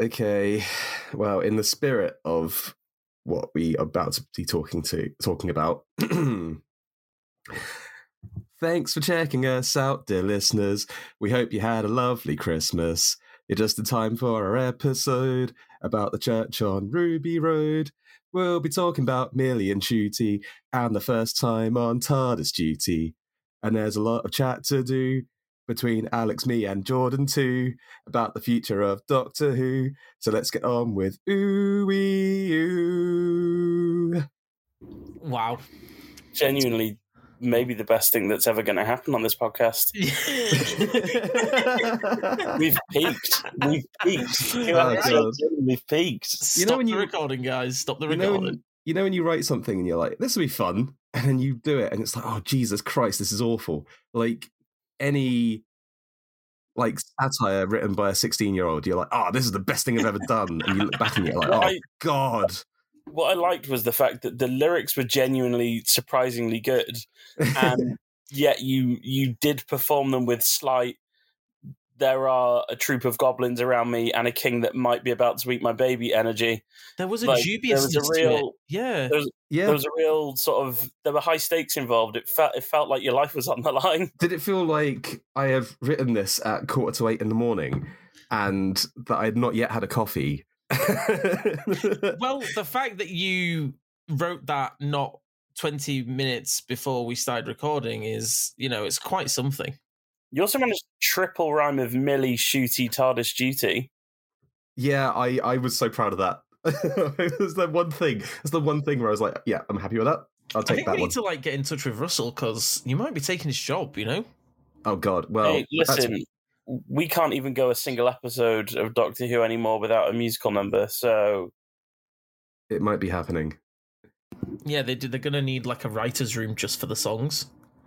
Okay. Well, in the spirit of what we are about to be talking to talking about. Thanks for checking us out, dear listeners. We hope you had a lovely Christmas. It's just the time for our episode about the church on Ruby Road. We'll be talking about Millie and Shooty and the first time on TARDIS duty. And there's a lot of chat to do between Alex, me, and Jordan too about the future of Doctor Who. So let's get on with OooWeeOoo. Wow. Genuinely, maybe the best thing that's ever going to happen on this podcast. We've peaked. We've peaked. Oh, We've peaked. Stop You know when the you- recording, guys. Stop the you know, recording. when, you know when you write something and you're like, this will be fun, and then you do it and it's like, oh Jesus Christ, this is awful. Like any like satire written by a 16 year old, you're like, oh, this is the best thing I've ever done. And you look back and you're like, oh I- God. What I liked was the fact that the lyrics were genuinely surprisingly good, and yet you you did perform them with slight. There are a troop of goblins around me and a king that might be about to eat my baby. Energy. There was a like, there was dubiousness a to it. real- Yeah. yeah. There was a real sort of there were high stakes involved. It felt it felt like your life was on the line. Did it feel like I have written this at quarter to eight in the morning and that I had not yet had a coffee? Well, the fact that you wrote that not 20 minutes before we started recording is, you know, it's quite something. You also managed triple rhyme of Millie Ncuti TARDIS duty. yeah, I, I was so proud of that. it was the one thing. It's the one thing where I was like, yeah, I'm happy with that. I'll I take think that we one. need to like get in touch with Russell because you might be taking his job, you know? Oh God. Well, hey, that's- listen, we can't even go a single episode of Doctor Who anymore without a musical number. So it might be happening. Yeah, they do. They're going to need like a writer's room just for the songs.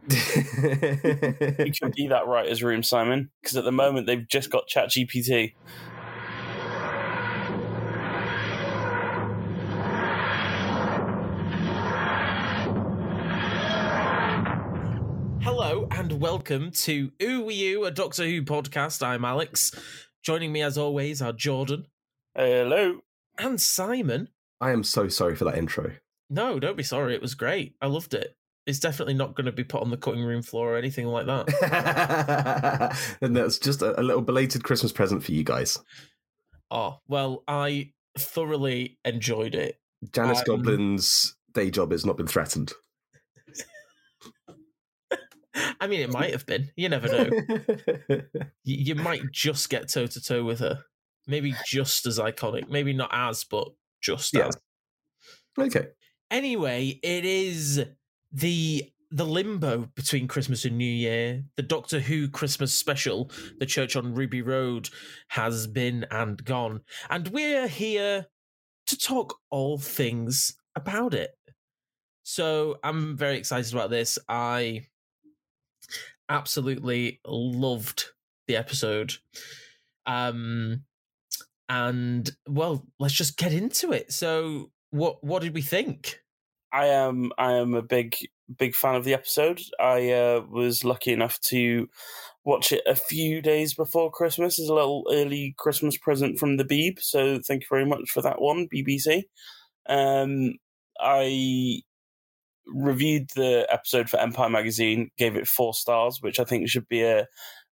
You can be that writer's room, Simon, because at the moment they've just got ChatGPT. Hello and welcome to OooWeeOoo, a Doctor Who podcast. I'm Alex. Joining me as always are Jordan Hello. and Simon. I am so sorry for that intro. No, don't be sorry. It was great. I loved it. It's definitely not going to be put on the cutting room floor or anything like that. and that's just a, a little belated Christmas present for you guys. oh, well, I thoroughly enjoyed it. Janice Um, Goblin's day job has not been threatened. I mean, it might have been. You never know. Y- you might just get toe to toe with her. Maybe just as iconic. Maybe not as, but just Yeah. as. okay. Anyway, it is the the limbo between Christmas and New Year. The Doctor Who Christmas special, The Church on Ruby Road, has been and gone. And we're here to talk all things about it. So I'm very excited about this. I absolutely loved the episode. Um and well, let's just get into it. So what what did we think? I am I am a big big fan of the episode. I uh, was lucky enough to watch it a few days before Christmas as a little early Christmas present from the Beeb. So thank you very much for that one, BBC. Um, I reviewed the episode for Empire magazine, gave it four stars, which I think should be a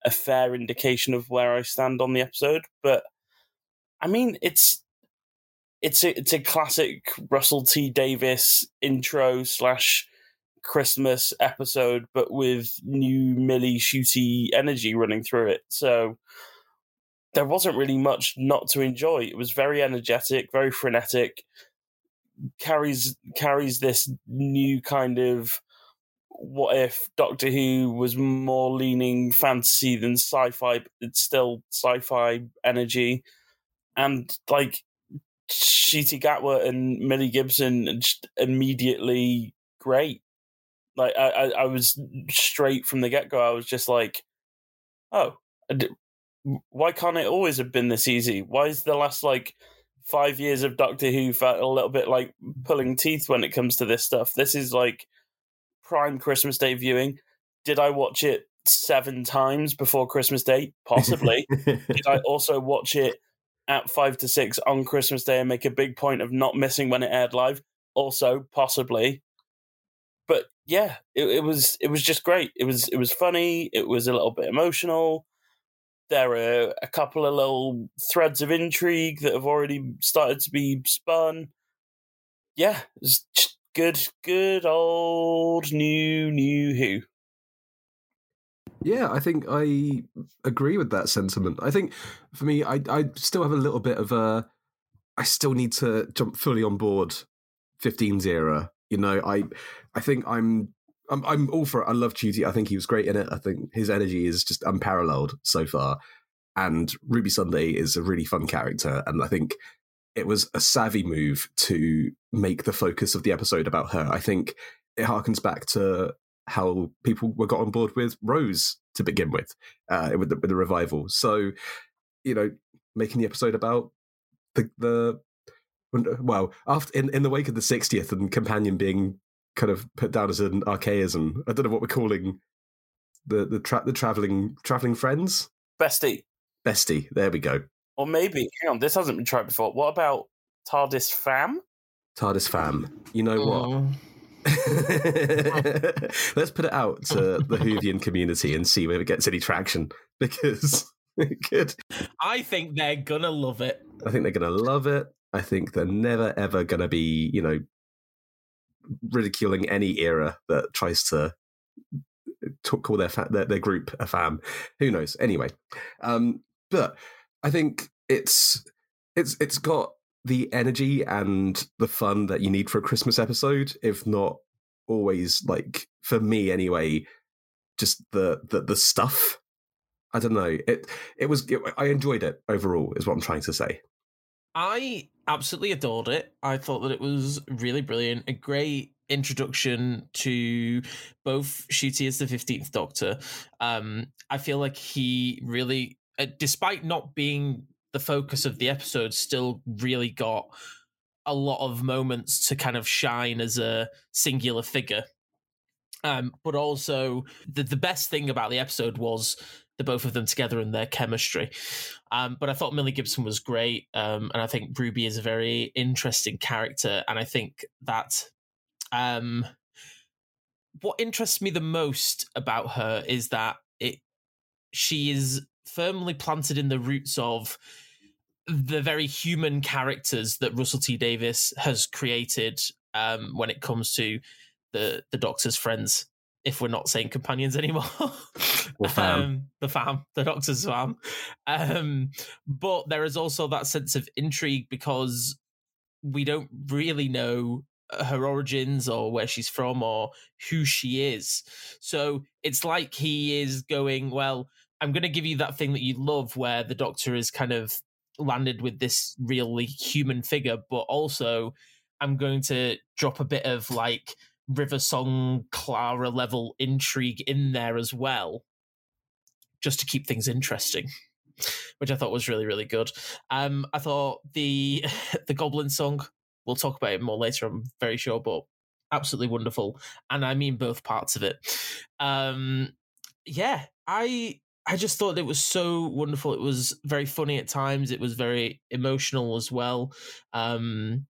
a fair indication of where I stand on the episode. But I mean, it's it's a it's a classic Russell T Davies intro slash Christmas episode, but with new Millie Ncuti energy running through it. So there wasn't really much not to enjoy. It was very energetic, very frenetic. Carries carries this new kind of what if Doctor Who was more leaning fantasy than sci-fi, but it's still sci-fi energy, and like Ncuti Gatwa and Millie Gibson just immediately great. Like I, I, I was straight from the get go. I was just like, oh, why can't it always have been this easy? Why is the last like five years of Doctor Who felt a little bit like pulling teeth when it comes to this stuff? This is like prime Christmas Day viewing. Did I watch it seven times before Christmas Day? Possibly. Did I also watch it at five to six on Christmas Day and make a big point of not missing when it aired live. Also, possibly. But yeah, it, it was it was just great. It was it was funny. It was a little bit emotional. There are a couple of little threads of intrigue that have already started to be spun. Yeah, it's good, good old new new Who. Yeah, I think I agree with that sentiment. I think for me, I I still have a little bit of a. I still need to jump fully on board 15's era. You know, I I think I'm I'm I'm all for it. I love Ncuti. I think he was great in it. I think his energy is just unparalleled so far. And Ruby Sunday is a really fun character, and I think it was a savvy move to make the focus of the episode about her. I think it harkens back to how people were got on board with Rose to begin with, uh, with the, with the revival. So, you know, making the episode about the the well after in, in the wake of the 60th and companion being kind of put down as an archaism i don't know what we're calling the the tra- the traveling traveling friends. Bestie. Bestie. There we go. Or maybe hang on this hasn't been tried before. What about tardis fam? Tardis fam. You know what let's put it out to the Whovian community and see whether it gets any traction because it could. I think they're gonna love it. I think they're gonna love it. I think they're never ever going to be, you know, ridiculing any era that tries to call their, fa- their, their group a fam. Who knows? Anyway, um, but I think it's it's it's got the energy and the fun that you need for a Christmas episode, if not always like for me anyway, just the the the stuff. I don't know. It it was. It, I enjoyed it overall. Is what I'm trying to say. I absolutely adored it. I thought that it was really brilliant. A great introduction to both Ncuti as the 15th Doctor. Um, I feel like he really, uh, despite not being the focus of the episode, still really got a lot of moments to kind of shine as a singular figure. Um, but also, the, the best thing about the episode was the both of them together and their chemistry. Um, but I thought Millie Gibson was great, um, and I think Ruby is a very interesting character, and I think that um, what interests me the most about her is that it she is firmly planted in the roots of the very human characters that Russell T Davies has created um, when it comes to the the Doctor's friends if we're not saying companions anymore. Or fam. Um, the fam, the doctor's fam. Um, but there is also that sense of intrigue because we don't really know her origins or where she's from or who she is. So it's like he is going, well, I'm going to give you that thing that you love where the doctor is kind of landed with this really human figure, but also I'm going to drop a bit of like River Song Clara level intrigue in there as well, just to keep things interesting. Which I thought was really, really good. Um, I thought the the Goblin song. We'll talk about it more later. I'm very sure, but absolutely wonderful, and I mean both parts of it. Um, yeah, I I just thought it was so wonderful. It was very funny at times. It was very emotional as well. Um,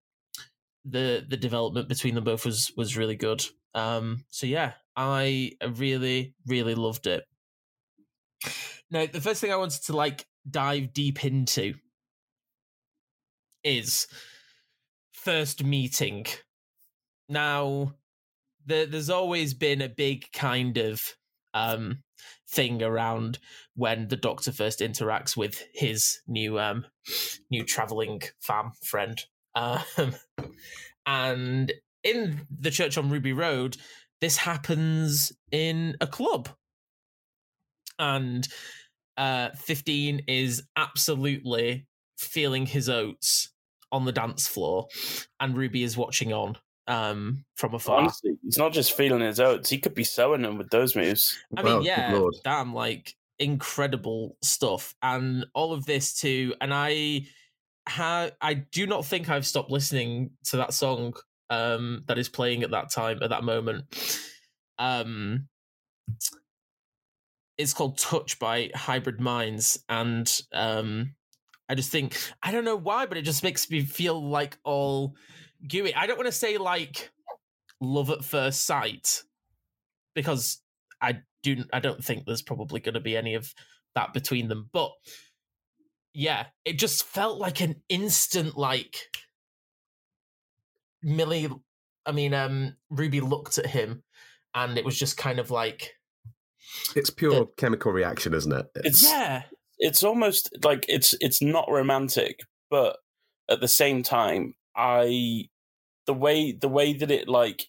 the the development between them both was was really good. Um, so yeah, I really really loved it. Now, the first thing I wanted to like dive deep into is first meeting. Now, the, there's always been a big kind of um, thing around when the Doctor first interacts with his new um, new traveling fam friend. Um, and in the church on Ruby Road, this happens in a club. And uh, 15 is absolutely feeling his oats on the dance floor, and Ruby is watching on um, from afar. Honestly, he's not just feeling his oats; he could be sewing them with those moves. I mean, yeah, damn, like incredible stuff, and all of this too. And I, ha- I do not think I've stopped listening to that song um, that is playing at that time at that moment. Um, it's called Touch by Hybrid Minds, and um, I just think I don't know why, but it just makes me feel like all gooey. I don't want to say like love at first sight because I do I don't think there's probably going to be any of that between them, but yeah, it just felt like an instant like Millie I mean um Ruby looked at him and it was just kind of like It's pure chemical reaction, isn't it? It's yeah it's almost like it's it's not romantic, but at the same time, I the way the way that it like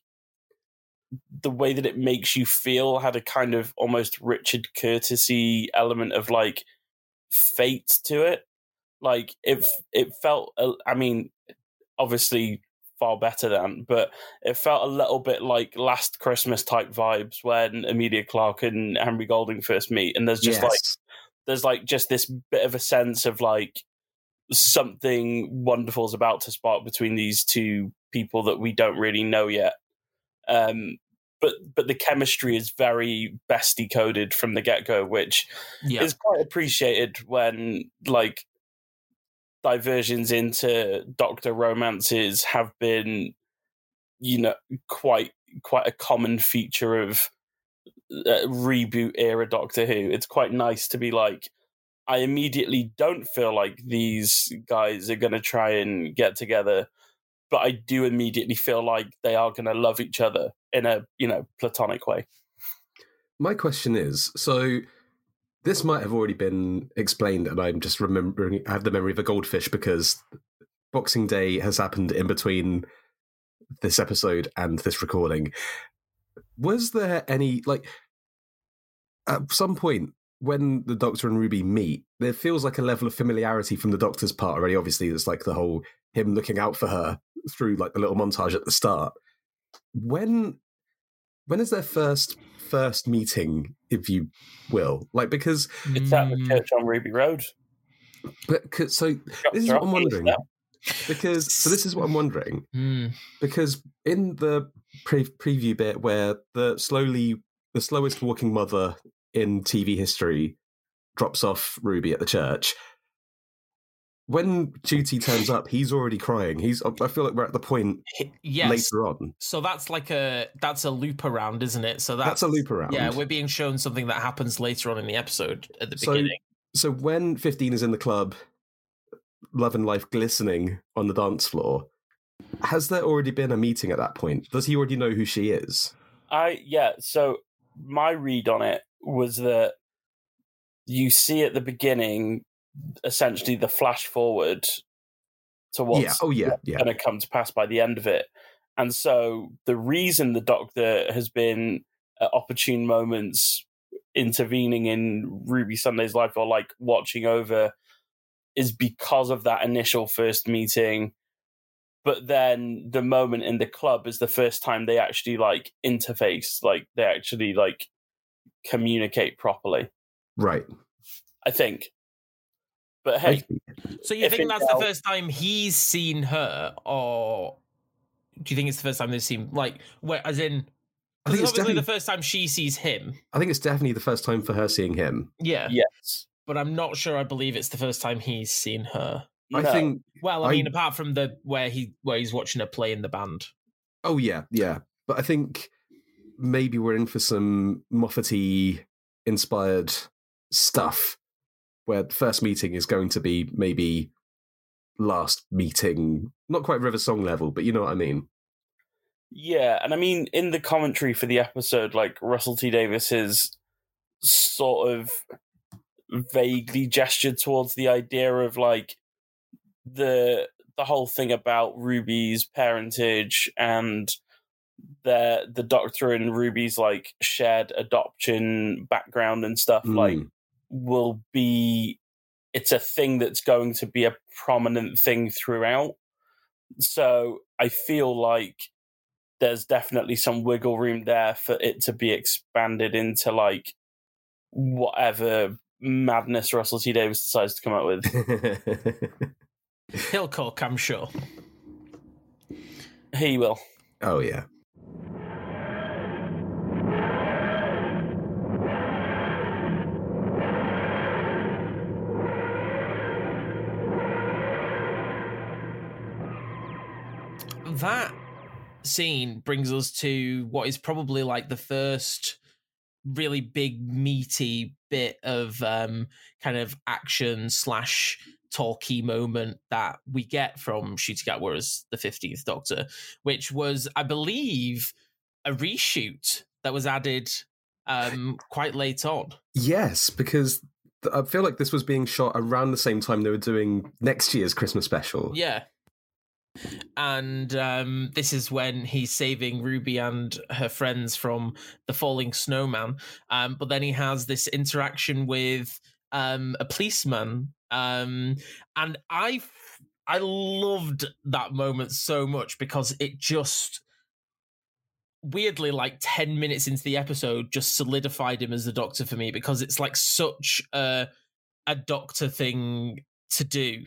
the way that it makes you feel had a kind of almost Richard Curtisy element of like fate to it. Like it, it felt. I mean, obviously far better than, but it felt a little bit like Last Christmas type vibes when Emilia Clarke and Henry Golding first meet, and there's just Yes. like there's like just this bit of a sense of like something wonderful is about to spark between these two people that we don't really know yet. Um, but but the chemistry is very best decoded from the get go, which yeah is quite appreciated when like diversions into doctor romances have been you know quite quite a common feature of uh, reboot era doctor who it's quite nice to be like i immediately don't feel like these guys are going to try and get together but i do immediately feel like they are going to love each other in a you know platonic way My question is so this might have already been explained, and I'm just remembering, I have the memory of a goldfish because Boxing Day has happened in between this episode and this recording. Was there any, like, at some point when the Doctor and Ruby meet, there feels like a level of familiarity from the Doctor's part already. Obviously, there's like the whole him looking out for her through like the little montage at the start. When when is their first first meeting, if you will? Like because it's at the Mm, church on ruby road But so this is what I'm wondering because so this is what I'm wondering mm, because in the pre- preview bit where the slowly the slowest walking mother in TV history drops off Ruby at the church. When Ncuti turns up, he's already crying. He's. I feel like we're at the point yes later on. so that's like a that's a loop around isn't it so that's, That's a loop around. yeah we're being shown something that happens later on in the episode at the So- beginning so when 15 is in the club, love and life glistening on the dance floor, has there already been a meeting at that point? Does he already know who she is? I yeah. So my read on it was that you see at the beginning, essentially the flash forward to oh, what's yeah. Oh, yeah. Yeah. going to come to pass by the end of it, and so the reason the Doctor has been at opportune moments intervening in Ruby Sunday's life or like watching over is because of that initial first meeting but then the moment in the club is the first time they actually like interface like they actually like communicate properly Right. i think but hey So you think that's doubt- the first time he's seen her, or do you think it's the first time they've seen like where as in? I think it's obviously the first time she sees him. I think it's definitely the first time for her seeing him. Yeah, yes but I'm not sure. I believe it's the first time he's seen her. I No. think. Well, I, I- mean, apart from the where he where he's watching her play in the band. Oh yeah, yeah. But I think maybe we're in for some Moffat inspired stuff, where the first meeting is going to be maybe last meeting, not quite River Song level, but you know what I mean. Yeah, and I mean in the commentary for the episode, like Russell T Davies is sort of vaguely gestured towards the idea of like the the whole thing about Ruby's parentage and the the Doctor and Ruby's like shared adoption background and stuff like Mm. will be it's a thing that's going to be a prominent thing throughout. So I feel like there's definitely some wiggle room there for it to be expanded into like whatever madness Russell T Davies decides to come up with. He'll cook, I'm sure. he will. oh yeah. That scene brings us to what is probably like the first really big meaty bit of um kind of action slash talky moment that we get from Ncuti Gatwa as the 15th Doctor, which was, I believe, a reshoot that was added um quite late on. Yes, because I feel like this was being shot around the same time they were doing next year's Christmas special. Yeah. And um, this is when he's saving Ruby and her friends from the falling snowman. Um, but then he has this interaction with um, a policeman. Um, and I, I loved that moment so much because it just weirdly like 10 minutes into the episode just solidified him as the doctor for me because it's like such a a doctor thing to do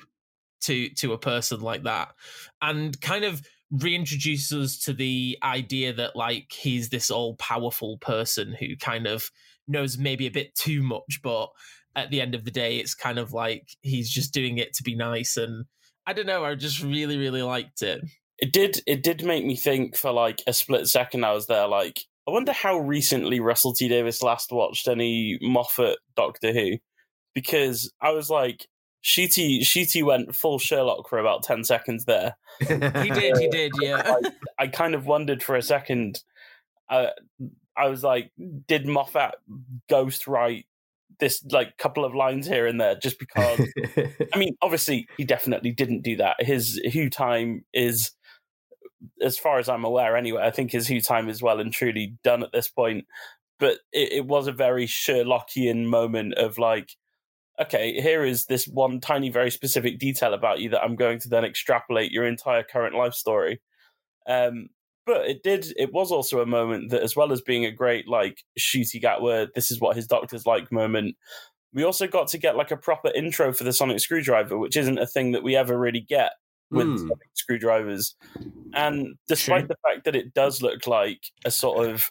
to to a person like that and kind of reintroduces us to the idea that like he's this all powerful person who kind of knows maybe a bit too much but at the end of the day it's kind of like he's just doing it to be nice and i don't know i just really really liked it It did. It did make me think for like a split second. I was there, like, I wonder how recently Russell T Davies last watched any Moffat Doctor Who, because I was like, Ncuti Ncuti went full Sherlock for about ten seconds there. he did he did yeah I, I kind of wondered for a second. Uh, I was like, did Moffat ghost write this like couple of lines here and there just because? I mean, obviously, he definitely didn't do that. His Who time is, as far as I'm aware, anyway. I think his Who time is well and truly done at this point. But it, it was a very Sherlockian moment of like, okay, here is this one tiny, very specific detail about you that I'm going to then extrapolate your entire current life story. Um, but it did. It was also a moment that, as well as being a great like Ncuti Gatwa, this is what his doctor's like moment. We also got to get like a proper intro for the sonic screwdriver, which isn't a thing that we ever really get with Hmm. sonic screwdrivers. And despite True. the fact that it does look like a sort of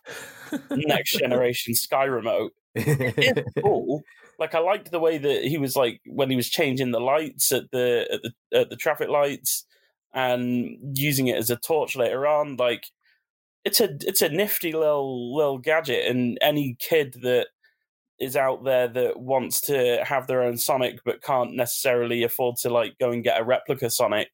next generation Sky remote, it's cool. Like I liked the way that he was like when he was changing the lights at the at the at the traffic lights and using it as a torch later on. Like it's a it's a nifty little little gadget, and any kid that is out there that wants to have their own Sonic but can't necessarily afford to like go and get a replica Sonic,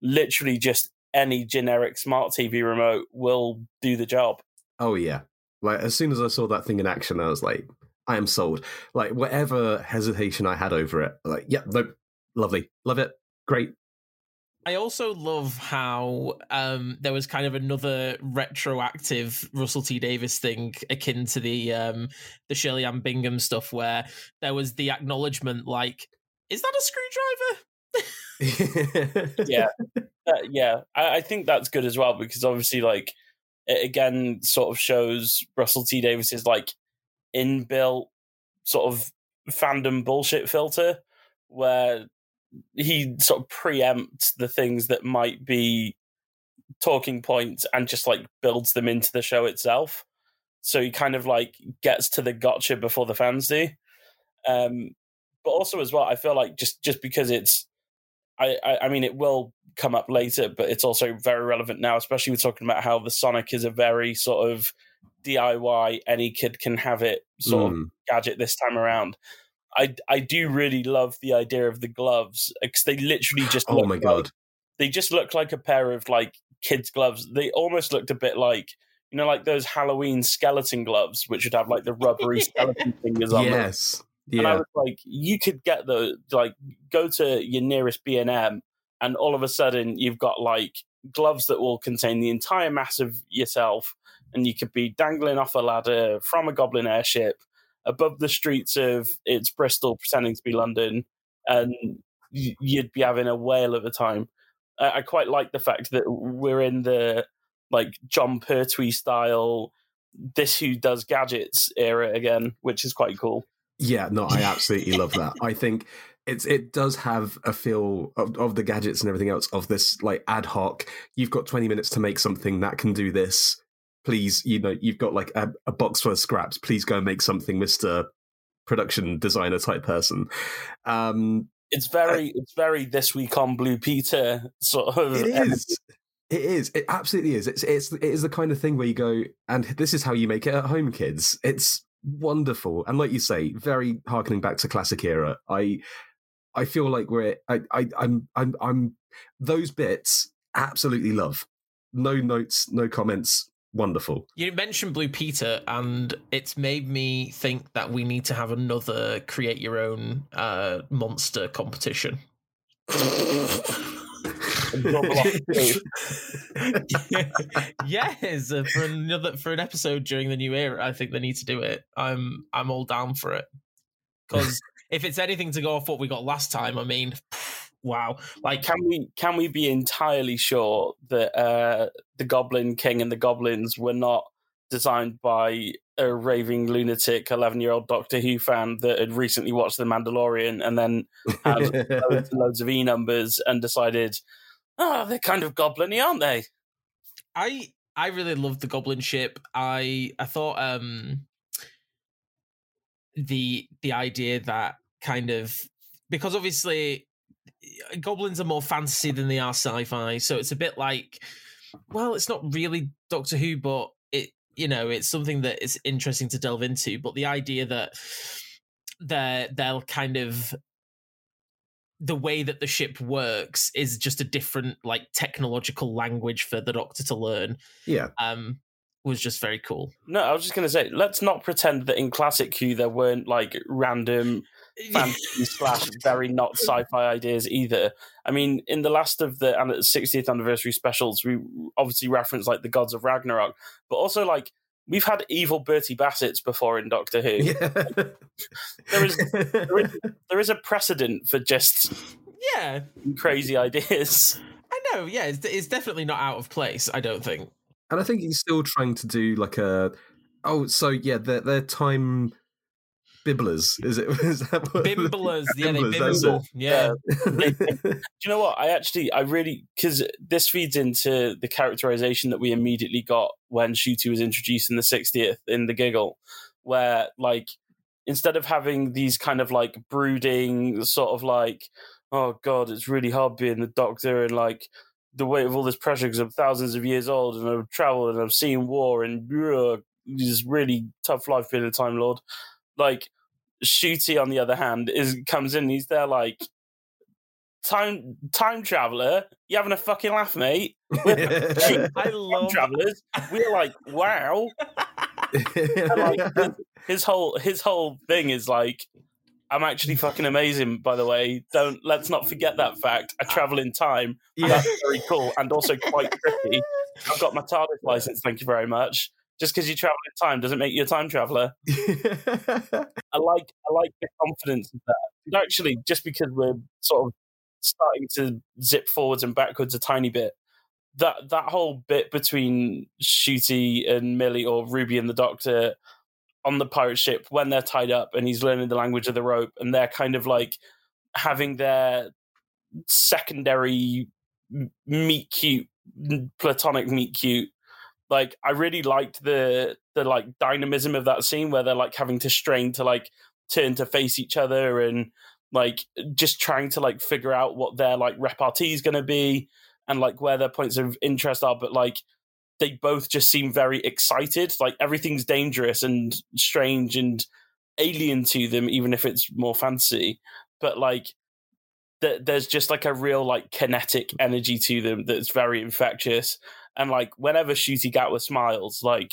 literally just any generic smart TV remote will do the job. Oh yeah. Like as soon as I saw that thing in action, I was like, I am sold. Like whatever hesitation I had over it, like, yeah, nope, lovely, love it, great. I also love how um, there was kind of another retroactive Russell T Davies thing akin to the um, the Shirley Anne Bingham stuff, where there was the acknowledgement, like, "Is that a screwdriver?" Yeah. Uh, yeah, I, I think that's good as well because obviously, like, it again sort of shows Russell T Davies's like inbuilt sort of fandom bullshit filter where he sort of preempts the things that might be talking points and just like builds them into the show itself. So he kind of like gets to the gotcha before the fans do. Um, but also as well, I feel like just just because it's, I, I I mean, it will come up later, but it's also very relevant now, especially we're talking about how the Sonic is a very sort of DIY, any kid can have it sort of Mm. gadget this time around. I I do really love the idea of the gloves because they literally just Oh my like- god. they just look like a pair of like kids gloves. They almost looked a bit like you know like those Halloween skeleton gloves, which would have like the rubbery skeleton fingers on them. Yes. And I was like, you could get the like go to your nearest B and M, and all of a sudden you've got like gloves that will contain the entire mass of yourself, and you could be dangling off a ladder from a goblin airship above the streets of it's Bristol, pretending to be London, and you'd be having a whale of a time. I, quite like the fact that we're in the like Jon Pertwee style. This who does gadgets era again, which is quite cool. Yeah, no, I absolutely love that. I think it's it does have a feel of, of the gadgets and everything else of this like ad hoc. You've got twenty minutes to make something that can do this. Please, you know, you've got like a, a box full of scraps. Please go and make something, Mister Production Designer type person. Um, it's very it's very this week on Blue Peter sort of it is. It is. It absolutely is. It's it's it is the kind of thing where you go, and this is how you make it at home, kids. It's wonderful, and like you say, very harkening back to classic era. I I feel like we're I, I I'm I'm I'm those bits absolutely love. No notes, no comments. Wonderful. You mentioned Blue Peter, and it's made me think that we need to have another create your own uh, monster competition. yes, uh, for another for an episode during the new era, I think they need to do it. I'm I'm all down for it because if it's anything to go off what we got last time, I mean, wow! Like, can we can we be entirely sure that uh, the Goblin King and the goblins were not designed by a raving lunatic 11 year old Doctor Who fan that had recently watched The Mandalorian and then had loads loads of E numbers and decided, oh, they're kind of goblin aren't they? I I really loved the Goblin ship. I I thought um the the idea that kind of because obviously goblins are more fantasy than they are sci-fi, so it's a bit like well, it's not really Doctor Who, but it you know it's something that is interesting to delve into. But the idea that they're they'll kind of the way that the ship works is just a different like technological language for the doctor to learn Yeah. um was just very cool No, I was just going to say, let's not pretend that in classic Who there weren't like random fantasy slash very not sci-fi ideas either. I mean, in the last of the and 60th anniversary specials, we obviously referenced like the gods of Ragnarok, but also like we've had evil Bertie Bassett's before in Doctor Who. Yeah. There is there is, there is a precedent for just yeah crazy ideas. i know yeah it's, it's definitely not out of place i don't think and I think he's still trying to do like a. Oh, so yeah, they're they're time bibblers. Is it? Is that what, bimblers yeah Bimblers, that's bimble yeah Do you know what? I actually, I really, because this feeds into the characterization that we immediately got when Ncuti was introduced in the 60th in The Giggle, where, like, instead of having these kind of like brooding, sort of like, oh God, it's really hard being the doctor and like the weight of all this pressure because I'm thousands of years old and I've traveled and I've seen war and ugh, this really tough life being a Time Lord. Like, Ncuti, on the other hand, is comes in. He's there like time time traveler. You having a fucking laugh, mate? i Time love travelers. We're like, wow. Like, his, his whole his whole thing is like, I'm actually fucking amazing. By the way, don't let's not forget that fact. I travel in time. yeah. That's very cool and also quite tricky. I've got my TARDIS license. Thank you very much. Just because you travel in time doesn't make you a time traveler. I like I like the confidence of that. And actually, just because we're sort of starting to zip forwards and backwards a tiny bit, that that whole bit between Ncuti and Millie or Ruby and the Doctor on the pirate ship when they're tied up and he's learning the language of the rope and they're kind of like having their secondary meet cute platonic meet cute like i really liked the the like dynamism of that scene where they're like having to strain to like turn to face each other and like just trying to like figure out what their like repartee is going to be and like where their points of interest are but like they both just seem very excited like everything's dangerous and strange and alien to them even if it's more fantasy but like th- there's just like a real like kinetic energy to them that's very infectious and like whenever Ncuti Gatwa smiles like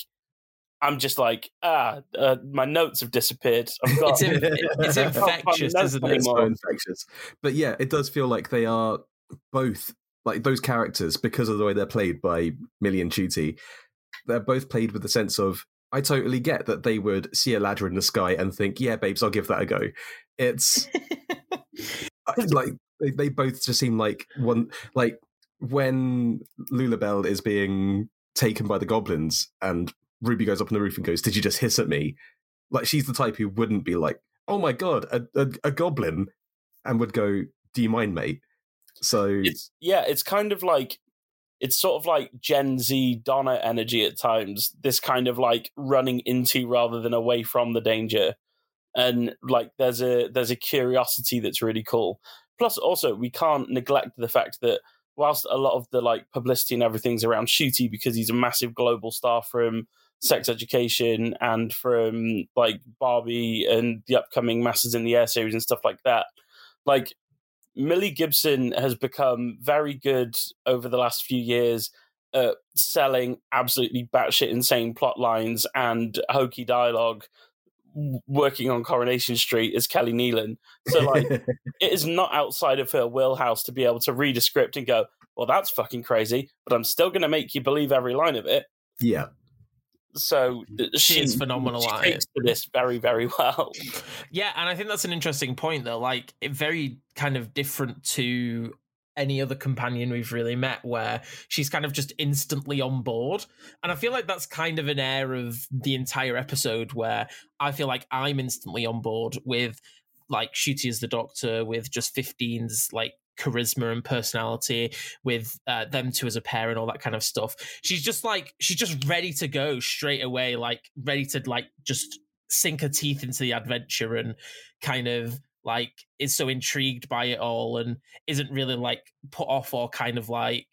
I'm just like, ah, uh, my notes have disappeared. I've got, it's, in, it's I can't find infectious isn't it it's so infectious. But yeah, it does feel like they are both like those characters because of the way they're played by Millie and Ncuti. They're both played with the sense of I totally get that they would see a ladder in the sky and think, "Yeah, babes, I'll give that a go." It's like they, they both just seem like one like when Lulubelle is being taken by the goblins and Ruby goes up on the roof and goes, "Did you just hiss at me?" Like she's the type who wouldn't be like, "Oh my god, a, a, a goblin," and would go, "Do you mind, mate?" So it's yeah, it's kind of like it's sort of like Gen Z Donna energy at times. This kind of like running into rather than away from the danger, and like there's a there's a curiosity that's really cool. Plus, also we can't neglect the fact that whilst a lot of the like publicity and everything's around Ncuti because he's a massive global star from Sex Education and from like Barbie and the upcoming Masters in the Air series and stuff like that. Like Millie Gibson has become very good over the last few years at selling absolutely batshit insane plot lines and hokey dialogue working on Coronation Street as Kelly Neelan. So like it is not outside of her wheelhouse to be able to read a script and go, well, that's fucking crazy, but I'm still going to make you believe every line of it. yeah. So She she is phenomenal She at takes it. to this very, very well. Yeah, and I think that's an interesting point, though. Like, it very kind of different to any other companion we've really met, where she's kind of just instantly on board. And I feel like that's kind of an air of the entire episode where I feel like I'm instantly on board with like Ncuti as the Doctor, with just 15's like charisma and personality, with uh, them two as a pair and all that kind of stuff. She's just like she's just ready to go straight away, like ready to like just sink her teeth into the adventure and kind of like is so intrigued by it all and isn't really like put off or kind of like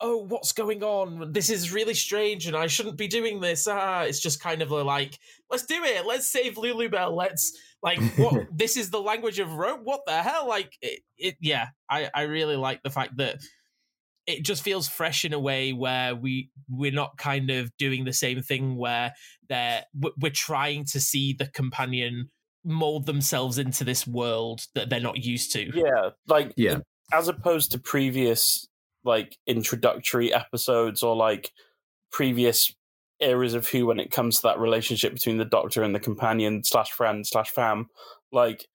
oh what's going on? This is really strange and i shouldn't be doing this. Ah it's just kind of like let's do it. Let's save lulu bell let's like what this is the language of rope what the hell? Like it, it yeah i i really like the fact that it just feels fresh in a way where we we're not kind of doing the same thing where they're we're trying to see the companion mold themselves into this world that they're not used to. yeah, like Yeah. as opposed to previous like introductory episodes or like previous eras of Who when it comes to that relationship between the Doctor and the companion slash friend slash fam, like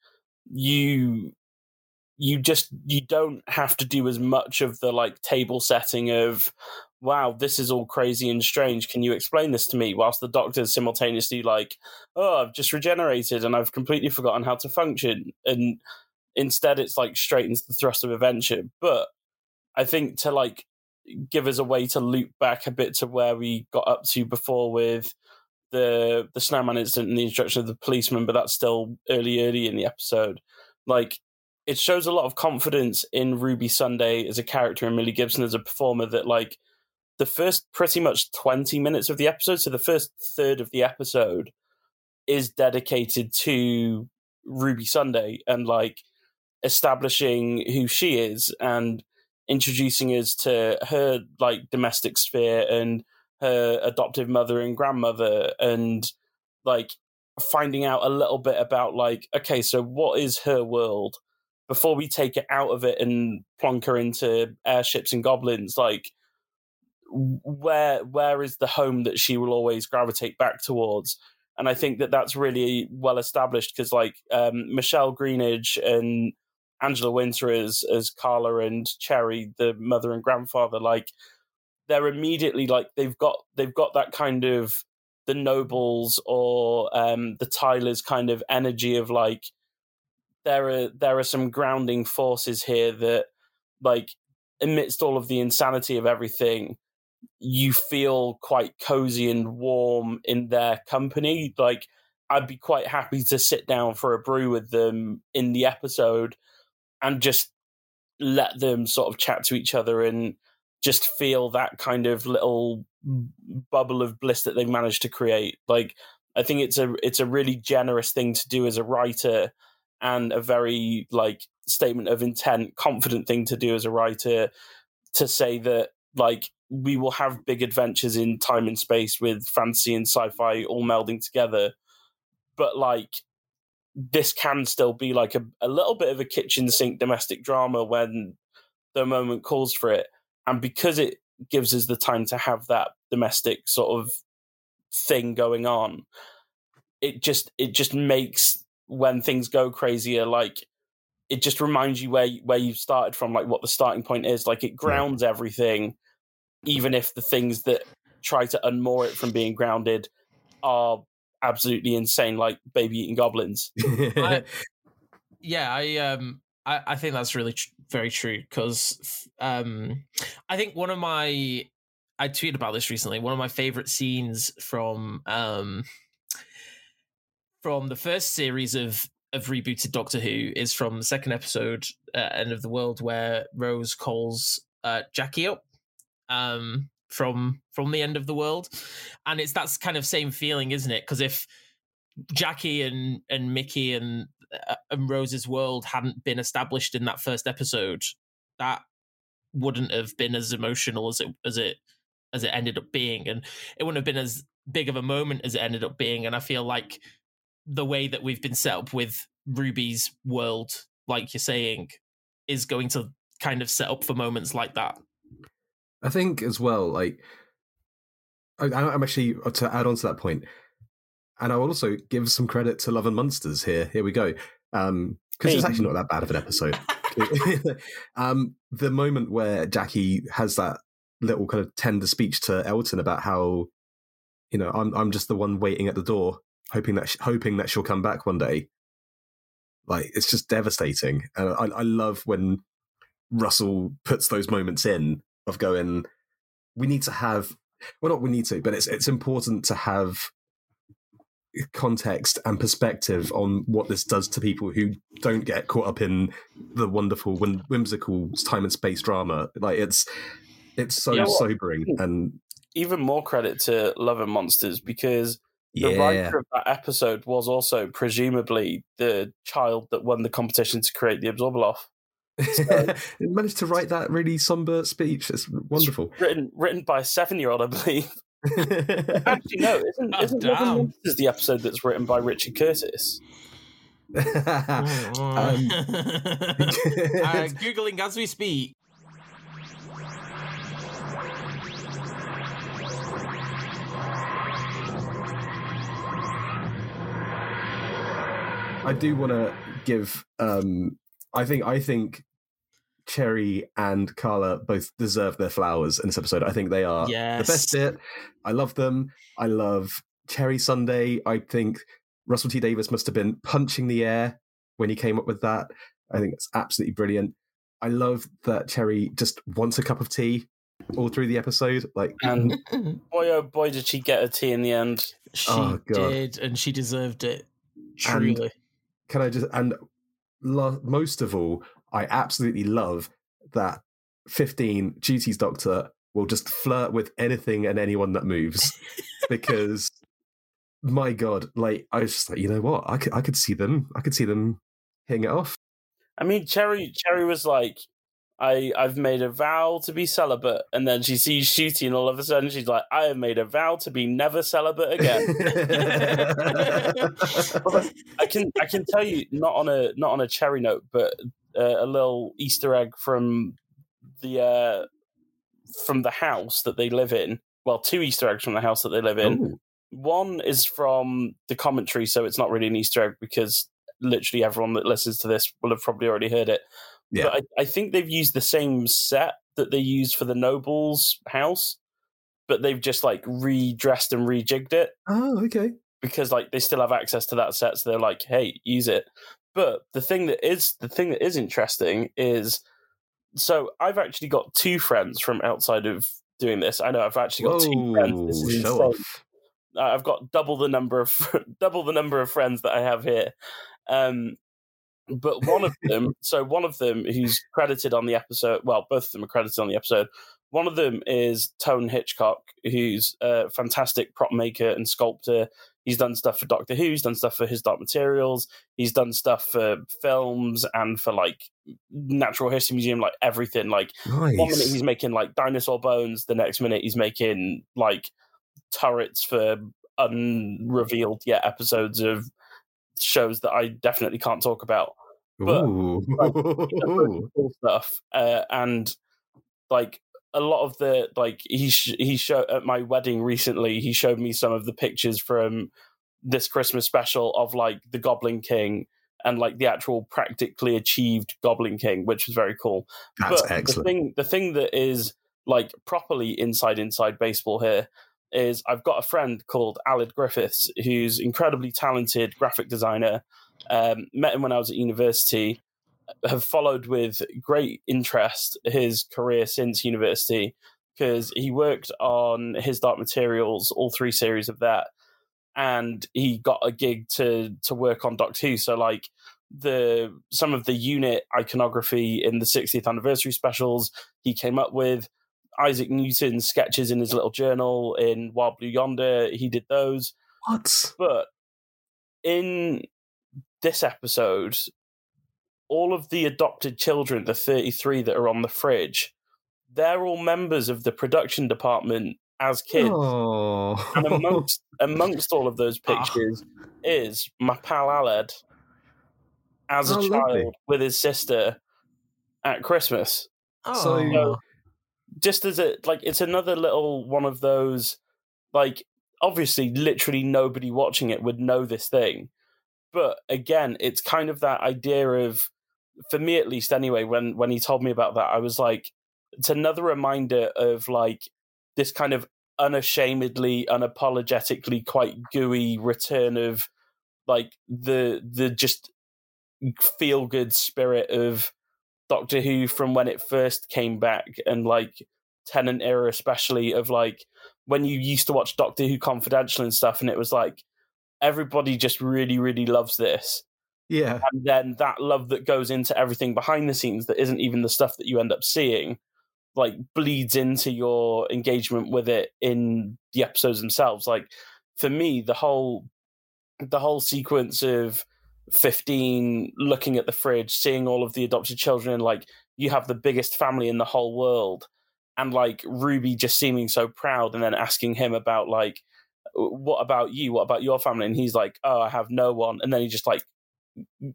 you you just you don't have to do as much of the like table setting of wow this is all crazy and strange. Can you explain this to me? Whilst the doctor's simultaneously like oh i've just regenerated and i've completely forgotten how to function and instead it's like straightens the thrust of adventure but i think to like give us a way to loop back a bit to where we got up to before with the the snowman incident and the instruction of the policeman but that's still early early in the episode. Like it shows a lot of confidence in ruby sunday as a character and millie gibson as a performer that like the first pretty much 20 minutes of the episode so the first third of the episode is dedicated to ruby sunday and like establishing who she is and introducing us to her like domestic sphere and her adoptive mother and grandmother and like finding out a little bit about like okay so what is her world? Before we take it out of it and plonk her into airships and goblins like where where is the home that she will always gravitate back towards? And i think that that's really well established because like um, michelle greenidge and angela Wynter as as carla and cherry the mother and grandfather like they're immediately like they've got they've got that kind of the nobles or um the tylers kind of energy of like there are there are some grounding forces here that like amidst all of the insanity of everything you feel quite cozy and warm in their company like i'd be quite happy to sit down for a brew with them in the episode and just let them sort of chat to each other and just feel that kind of little bubble of bliss that they've managed to create. Like i think it's a it's a really generous thing to do as a writer and a very like statement of intent confident thing to do as a writer to say that like we will have big adventures in time and space with fantasy and sci-fi all melding together. But like this can still be like a, a little bit of a kitchen sink domestic drama when the moment calls for it. And because it gives us the time to have that domestic sort of thing going on it just it just makes when things go crazier like it just reminds you where where you've started from like what the starting point is. Like it grounds everything even if the things that try to unmoor it from being grounded are absolutely insane like baby eating goblins. I- yeah i um i, I think that's really tr- very true because um i think one of my i tweeted about this recently one of my favorite scenes from um from the first series of of rebooted doctor who is from the second episode uh, end of the world where rose calls uh, Jackie up um, from from the end of the world, and it's that's kind of same feeling, isn't it? Because if Jackie and and Mickey and uh, and Rose's world hadn't been established in that first episode, that wouldn't have been as emotional as it as it as it ended up being, and it wouldn't have been as big of a moment as it ended up being. And I feel like the way that we've been set up with Ruby's world, like you're saying, is going to kind of set up for moments like that. I think as well, like I, I'm actually uh, to add on to that point, and I will also give some credit to Love and Monsters here. Here we go, because um, it's actually not that bad of an episode. um, the moment where Jackie has that little kind of tender speech to Elton about how, you know, I'm I'm just the one waiting at the door, hoping that hoping that she'll come back one day. Like it's just devastating, and I, I love when Russell puts those moments in of going, we need to have, well, not we need to, but it's it's important to have context and perspective on what this does to people who don't get caught up in the wonderful whimsical time and space drama like it's it's so sobering hmm. and even more credit to love and monsters because the yeah. writer of that episode was also presumably the child that won the competition to create the Abzorbaloff. So, managed to write that really somber speech. It's wonderful. It's written written by a seven year old, I believe. Actually, no, isn't, oh, isn't Monsters the episode that's written by Richard Curtis? um, uh, Googling as we speak. I do want to give. Um, I think. I think Cherry and Carla both deserve their flowers in this episode. I think they are yes. the best bit. I love them. I love Cherry Sunday. I think Russell T Davies must have been punching the air when he came up with that. I think it's absolutely brilliant. I love that Cherry just wants a cup of tea all through the episode. Like, and boy, oh boy, did she get a tea in the end. She oh, did, and she deserved it. Truly. And can I just and lo- most of all, I absolutely love that 15 duties doctor will just flirt with anything and anyone that moves because my god like i was just like you know what? I could i could see them i could see them hitting it off. I mean cherry cherry was like I, I've made a vow to be celibate, and then she sees Ncuti, and all of a sudden she's like, I have made a vow to be never celibate again. I can I can tell you not on a not on a cherry note, but uh, a little Easter egg from the uh, from the house that they live in. Well, two Easter eggs from the house that they live in. Ooh. One is from the commentary, so it's not really an Easter egg because literally everyone that listens to this will have probably already heard it. Yeah. But I, I think they've used the same set that they used for the Noble's house, but they've just like redressed and rejigged it. Oh, okay. Because like they still have access to that set, so they're like, "Hey, use it." But the thing that is the thing that is interesting is, so I've actually got two friends from outside of doing this. I know I've actually got Whoa, two friends. This is show off. I've got double the number of double the number of friends that I have here. Um, but one of them, so one of them who's credited on the episode, well, both of them are credited on the episode. One of them is Tone Hitchcock, who's a fantastic prop maker and sculptor. He's done stuff for Doctor Who, he's done stuff for His Dark Materials, he's done stuff for films and for like Natural History Museum, like everything. Like nice. one minute he's making like dinosaur bones, the next minute he's making like turrets for unrevealed yet episodes of shows that I definitely can't talk about. But like, cool stuff, uh, and like a lot of the like he sh- he showed at my wedding recently. He showed me some of the pictures from this Christmas special of like the Goblin King and like the actual practically achieved Goblin King, which was very cool. That's but excellent. The thing, the thing that is like properly inside inside baseball here is I've got a friend called Aled Griffiths, who's incredibly talented graphic designer. Um, met him when I was at university. Have followed with great interest his career since university because he worked on his Dark Materials, all three series of that, and he got a gig to to work on Doctor Who. So like the some of the unit iconography in the 60th anniversary specials he came up with. Isaac Newton's sketches in his little journal in Wild Blue Yonder, he did those. What? But in this episode, all of the adopted children, the 33 that are on the fridge, they're all members of the production department as kids. Oh. And amongst amongst all of those Ah. pictures is my pal Aled as a Oh, child lovely. with his sister at Christmas. So- Oh. Just as a like it's another little one of those like obviously literally nobody watching it would know this thing. But again, it's kind of that idea of for me at least anyway, when when he told me about that, I was like it's another reminder of like this kind of unashamedly, unapologetically quite gooey return of like the the just feel good spirit of Doctor Who from when it first came back and like Tennant era especially of like when you used to watch Doctor Who Confidential and stuff and it was like everybody just really really loves this. Yeah. and then that love that goes into everything behind the scenes that isn't even the stuff that you end up seeing like bleeds into your engagement with it in the episodes themselves. Like for me the whole the whole sequence of 15 looking at the fridge seeing all of the adopted children and like you have the biggest family in the whole world. And like ruby just seeming so proud and then asking him about like what about you? What about your family? And he's like oh i have no one. And then he just like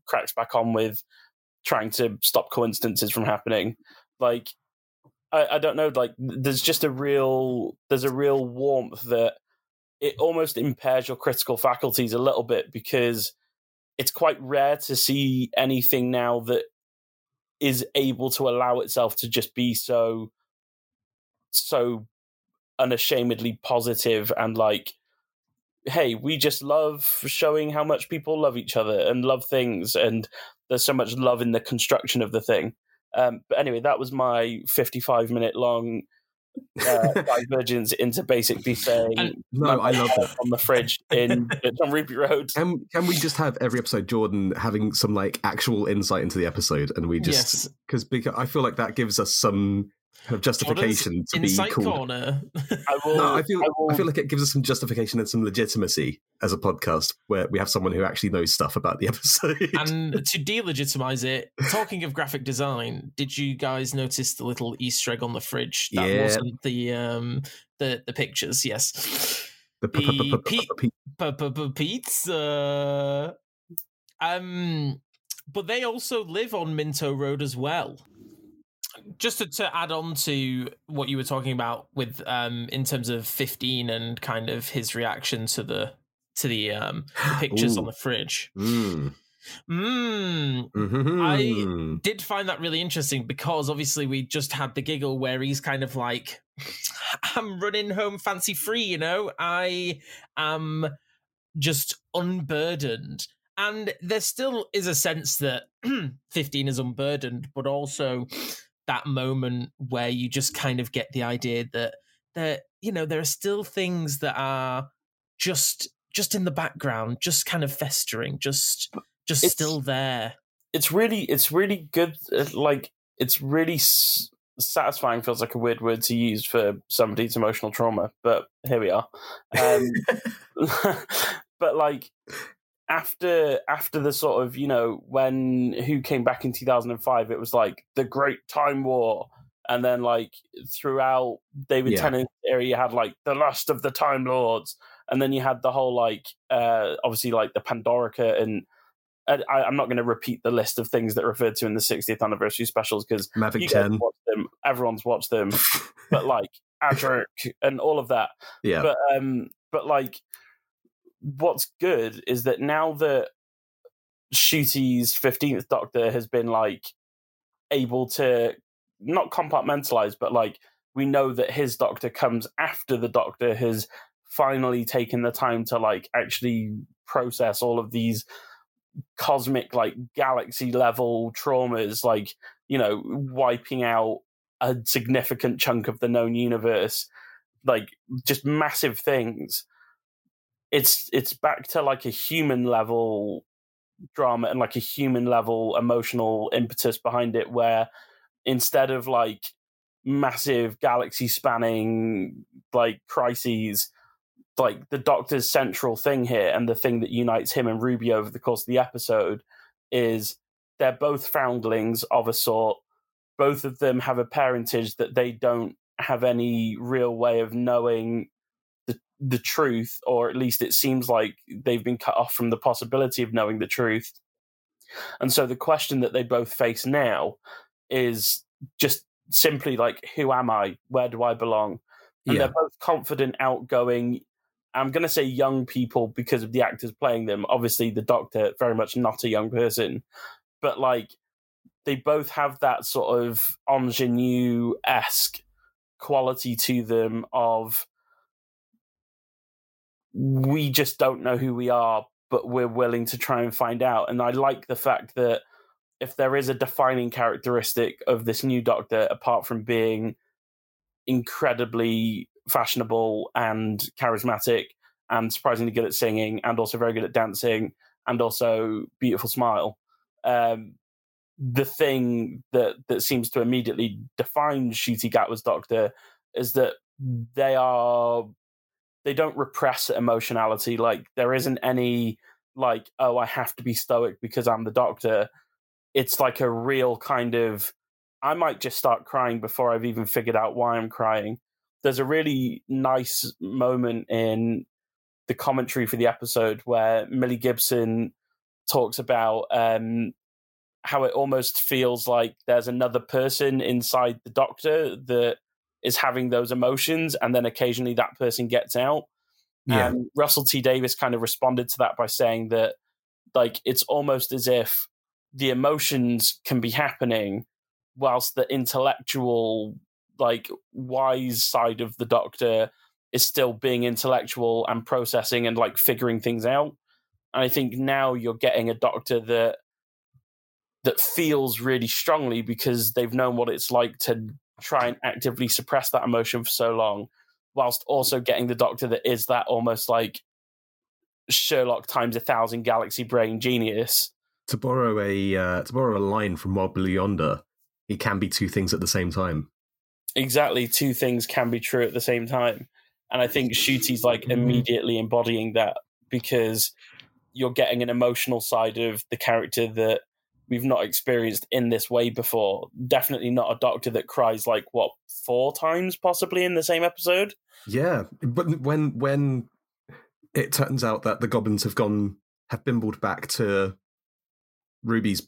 cracks back on with trying to stop coincidences from happening. Like I, I don't know like there's just a real there's a real warmth that it almost impairs your critical faculties a little bit because it's quite rare to see anything now that is able to allow itself to just be so so unashamedly positive and like hey we just love showing how much people love each other and love things and there's so much love in the construction of the thing um, but anyway that was my 55 minute long uh, divergence into basically saying And- No, I love that. on the fridge in on Ruby Road. Can can we just have every episode Jordan having some like actual insight into the episode, and we just yes. because because I feel like that gives us some kind of justification to be Insight called. corner. I will. No, I feel I will I feel like it gives us some justification and some legitimacy as a podcast where we have someone who actually knows stuff about the episode. and to delegitimize it, talking of graphic design, did you guys notice the little Easter egg on the fridge? That Yeah. wasn't the um the the pictures. Yes, The p- pizza. Um, but they also live on Minto Road as well. Just to, to add on to what you were talking about with um in terms of fifteen and kind of his reaction to the to the um the pictures on the fridge. Mm. Mm, Mhm. did find that really interesting because obviously we just had the giggle where he's kind of like, I'm running home fancy free, you know? I am just unburdened. And there still is a sense that 15 is unburdened, but also that moment where you just kind of get the idea that that you know there are still things that are just just in the background just kind of festering just just It's- still there it's really, it's really good. uh, Like, it's really s- satisfying. Feels like a weird word to use for somebody's emotional trauma, but here we are. Um, but like after after the sort of you know when who came back in 2005 it was like the great time war and then like throughout david Yeah. tennant's era you had like the last of the time lords and then you had the whole like uh obviously like the pandorica and I, i'm not going to repeat the list of things that are referred to in the 60th anniversary specials because Mavic 10. watch them everyone's watched them but like Adric and all of that Yeah. but um but like what's good is that now that Ncuti's 15th doctor has been like able to not compartmentalize but like we know that his doctor comes after the doctor has finally taken the time to like actually process all of these cosmic like galaxy level traumas like you know wiping out a significant chunk of the known universe like just massive things it's it's back to like a human level drama and like a human level emotional impetus behind it where instead of like massive galaxy spanning like crises like the doctor's central thing here and the thing that unites him and ruby over the course of the episode is they're both foundlings of a sort. Both of them have a parentage that they don't have any real way of knowing the truth or at least it seems like they've been cut off from the possibility of knowing the truth. And so the question that they both face now is just simply like who am i? Where do i belong? And Yeah. they're both confident outgoing. I'm going to say young people because of the actors playing them. Obviously the doctor very much not a young person. But like they both have that sort of ingenue esque quality to them of we just don't know who we are, but we're willing to try and find out. And I like the fact that if there is a defining characteristic of this new Doctor, apart from being incredibly fashionable and charismatic and surprisingly good at singing and also very good at dancing and also beautiful smile, um, the thing that that seems to immediately define Ncuti Gatwa's Doctor is that they are they don't repress emotionality. Like there isn't any like oh I have to be stoic because I'm the Doctor. It's like a real kind of I might just start crying before I've even figured out why I'm crying. There's a really nice moment in the commentary for the episode where Millie Gibson talks about um, how it almost feels like there's another person inside the doctor that is having those emotions, and then occasionally that person gets out. Yeah. And Russell T Davies kind of responded to that by saying that, like, it's almost as if the emotions can be happening whilst the intellectual, like, wise side of the doctor is still being intellectual and processing and, like, figuring things out. And I think now you're getting a doctor that that feels really strongly because they've known what it's like to try and actively suppress that emotion for so long, whilst also getting the doctor that is that almost like Sherlock times a thousand galaxy brain genius. To borrow a uh, to borrow a line from Wild Blue Yonder, it can be two things at the same time. Exactly, two things can be true at the same time. And I think Ncuti's like immediately embodying that because you're getting an emotional side of the character that we've not experienced in this way before. Definitely not a doctor that cries like what four times possibly in the same episode. Yeah, but when when it turns out that the goblins have gone have bimbled back to Ruby's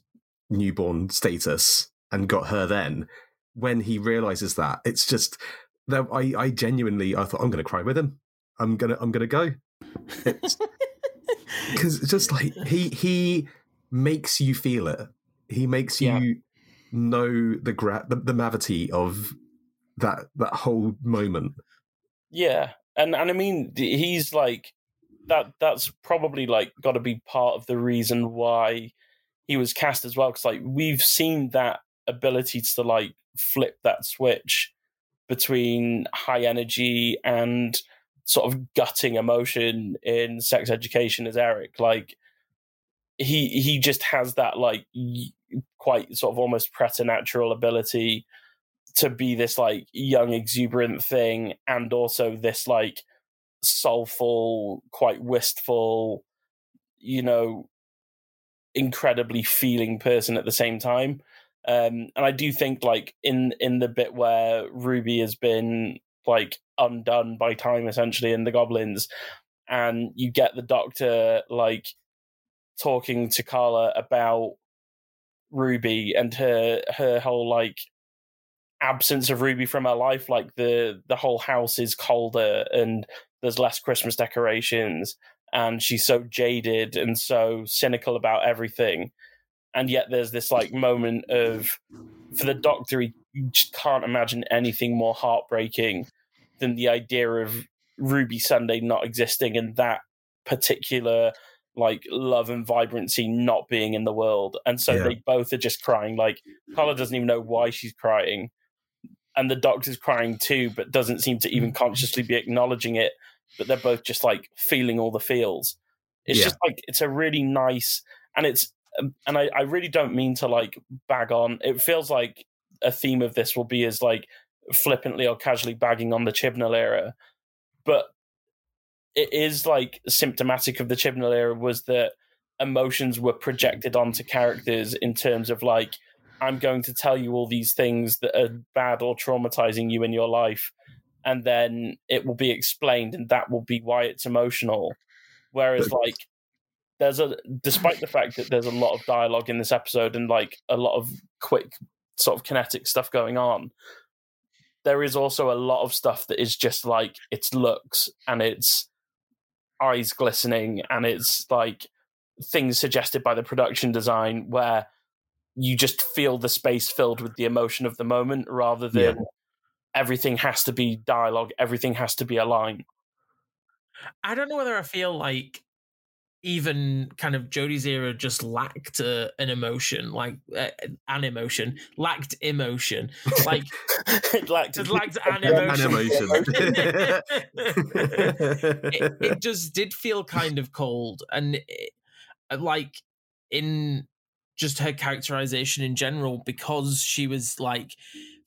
newborn status and got her then, when he realizes that, it's just that I I genuinely I thought I'm going to cry with him. I'm gonna I'm gonna go because it's just like he he makes you feel it. He makes you know the gra- the, the gravity of that that whole moment. Yeah, and and I mean he's like that. That's probably like got to be part of the reason why he was cast as well. Because like we've seen that ability to like flip that switch between high energy and sort of gutting emotion in sex education as Eric. Like he he just has that like quite sort of almost preternatural ability to be this like young exuberant thing and also this like soulful quite wistful you know incredibly feeling person at the same time. Um and i do think like in in the bit where ruby has been like undone by time essentially in the goblins and you get the doctor like talking to carla about ruby and her her whole like absence of Ruby from her life. Like the the whole house is colder and there's less Christmas decorations, and she's so jaded and so cynical about everything. And yet there's this like moment of for the Doctor, he just can't imagine anything more heartbreaking than the idea of Ruby Sunday not existing and that particular like love and vibrancy not being in the world. And so Yeah. they both are just crying. Like Carla doesn't even know why she's crying. And the doctor's crying too, but doesn't seem to even consciously be acknowledging it. But they're both just like feeling all the feels. It's Yeah. just like it's a really nice and it's um, and I, I really don't mean to like bag on. It feels like a theme of this will be as like flippantly or casually bagging on the Chibnall era, but it is like symptomatic of the Chibnall era was that emotions were projected onto characters in terms of like I'm going to tell you all these things that are bad or traumatizing you in your life, and then it will be explained, and that will be why it's emotional. Whereas, like, there's a despite the fact that there's a lot of dialogue in this episode and like a lot of quick sort of kinetic stuff going on, there is also a lot of stuff that is just like its looks and its eyes glistening and it's like things suggested by the production design where you just feel the space filled with the emotion of the moment rather than Yeah. everything has to be dialogue, everything has to be a line. I don't know whether I feel like even kind of Jodie's era just lacked uh, an emotion, like uh, an emotion, lacked emotion, like it lacked, just lacked an An emotion. emotion. it, it just did feel kind of cold and it, like in just her characterization in general because she was like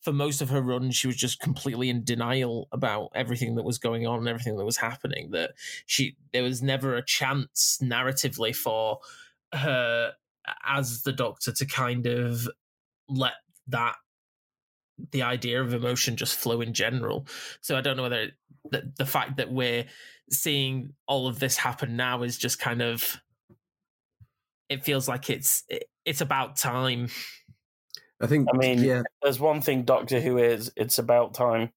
for most of her run she was just completely in denial about everything that was going on and everything that was happening that she there was never a chance narratively for her as the doctor to kind of let that the idea of emotion just flow in general. So i don't know whether the, the fact that we're seeing all of this happen now is just kind of it feels like it's it, it's about time I think. I mean, yeah, There's one thing Doctor Who is, it's about time.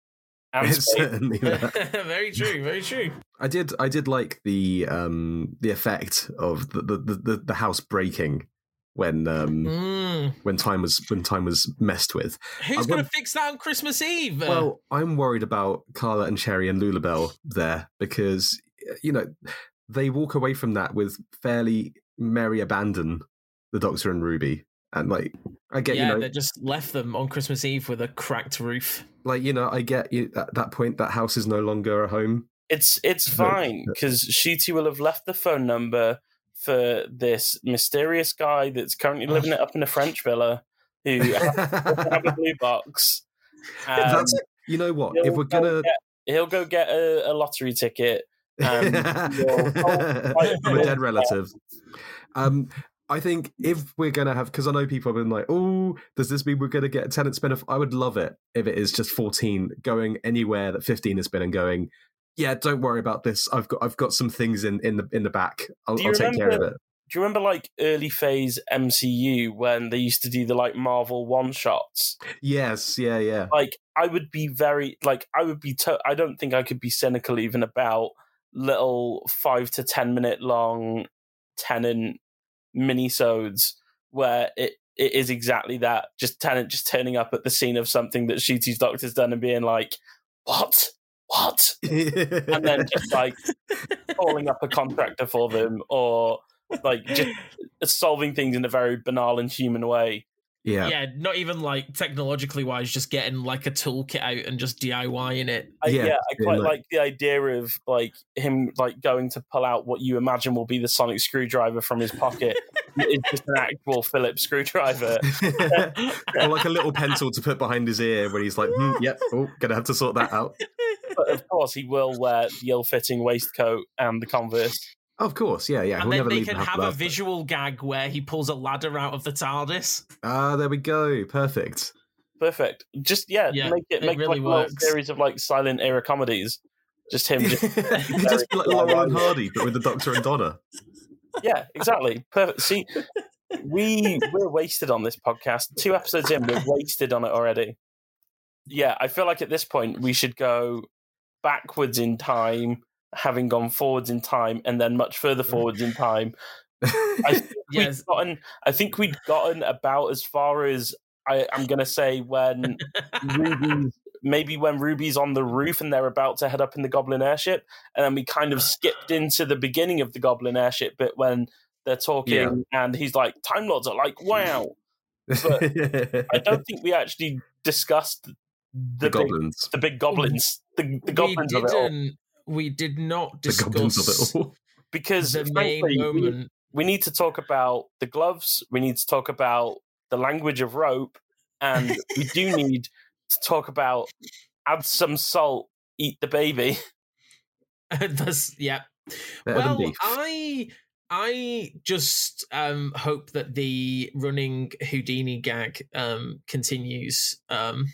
And it's certainly very true very true I did. I did like the um the effect of the the the, the, the house breaking when um Mm. when time was when time was messed with. who's going to fix that on christmas eve Well, I'm worried about Carla and Cherry and Lulubelle there because you know they walk away from that with fairly merry abandon. The Doctor and Ruby, and like I get yeah you know they just left them on christmas eve with a cracked roof like you know I get you at that point that house is no longer a home. It's it's No, fine because Ncuti will have left the phone number for this mysterious guy that's currently living it up in a French villa who has have a blue box. Um, That's you know what if we're gonna. get- he'll go get a, a lottery ticket. Um, you'll- from a dead relative. Um, I think if we're gonna have, because I know people have been like, "Oh, does this mean we're gonna get a Tennant spin-off?" I would love it if it is just fourteen going anywhere that fifteen has been and going. Yeah, don't worry about this. I've got I've got some things in in the in the back. I'll, I'll take care of it. Do you remember like early phase MCU when they used to do the like Marvel one shots? Yes, yeah, yeah. like I would be very like I would be to- I don't think I could be cynical even about little 5 to 10 minute long Tennant minisodes where it it is exactly that just Tennant just turning up at the scene of something that Ncuti's doctor's done and being like what? What? And then just like calling up a contractor for them or like just solving things in a very banal and human way yeah. yeah. not even like technologically wise just getting like a toolkit out and just diying it I, Yeah, yeah, I quite like- like the idea of like him like going to pull out what you imagine will be the sonic screwdriver from his pocket. it's just an actual Phillips screwdriver. or like a little pencil to put behind his ear when he's like, hmm, "Yep, oh, gonna have to sort that out." But of course, he will wear the ill-fitting waistcoat and the Converse. Of course, yeah, yeah. and He'll then never they leave can the have a house. visual gag where he pulls a ladder out of the TARDIS. Ah, there we go. Perfect. Perfect. Just yeah, Yeah, make it it make really like a series of like silent era comedies. Just him. Just, just like Laurel and Hardy, but with the Doctor and Donna. yeah, exactly. Perfect. See, we we're wasted on this podcast. Two episodes in, we're wasted on it already. Yeah, I feel like at this point we should go backwards in time, having gone forwards in time, and then much further mm. forwards in time. I think Yes. we'd gotten. I think we'd gotten about as far as I, I'm going to say when Ruby's maybe when Ruby's on the roof and they're about to head up in the Goblin airship, and then we kind of skipped into the beginning of the Goblin airship bit when they're talking, and he's like, "Time Lords are like, wow." But I don't think we actually discussed the, the big, goblins. the big goblins, the, the we goblins of it all, didn't. We did not The goblins discuss it because the main frankly, we- moment. we need to talk about the gloves. We need to talk about the language of rope, and we do need to talk about add some salt, eat the baby. That's yeah. Better well. I I just um hope that the running Houdini gag um continues. Um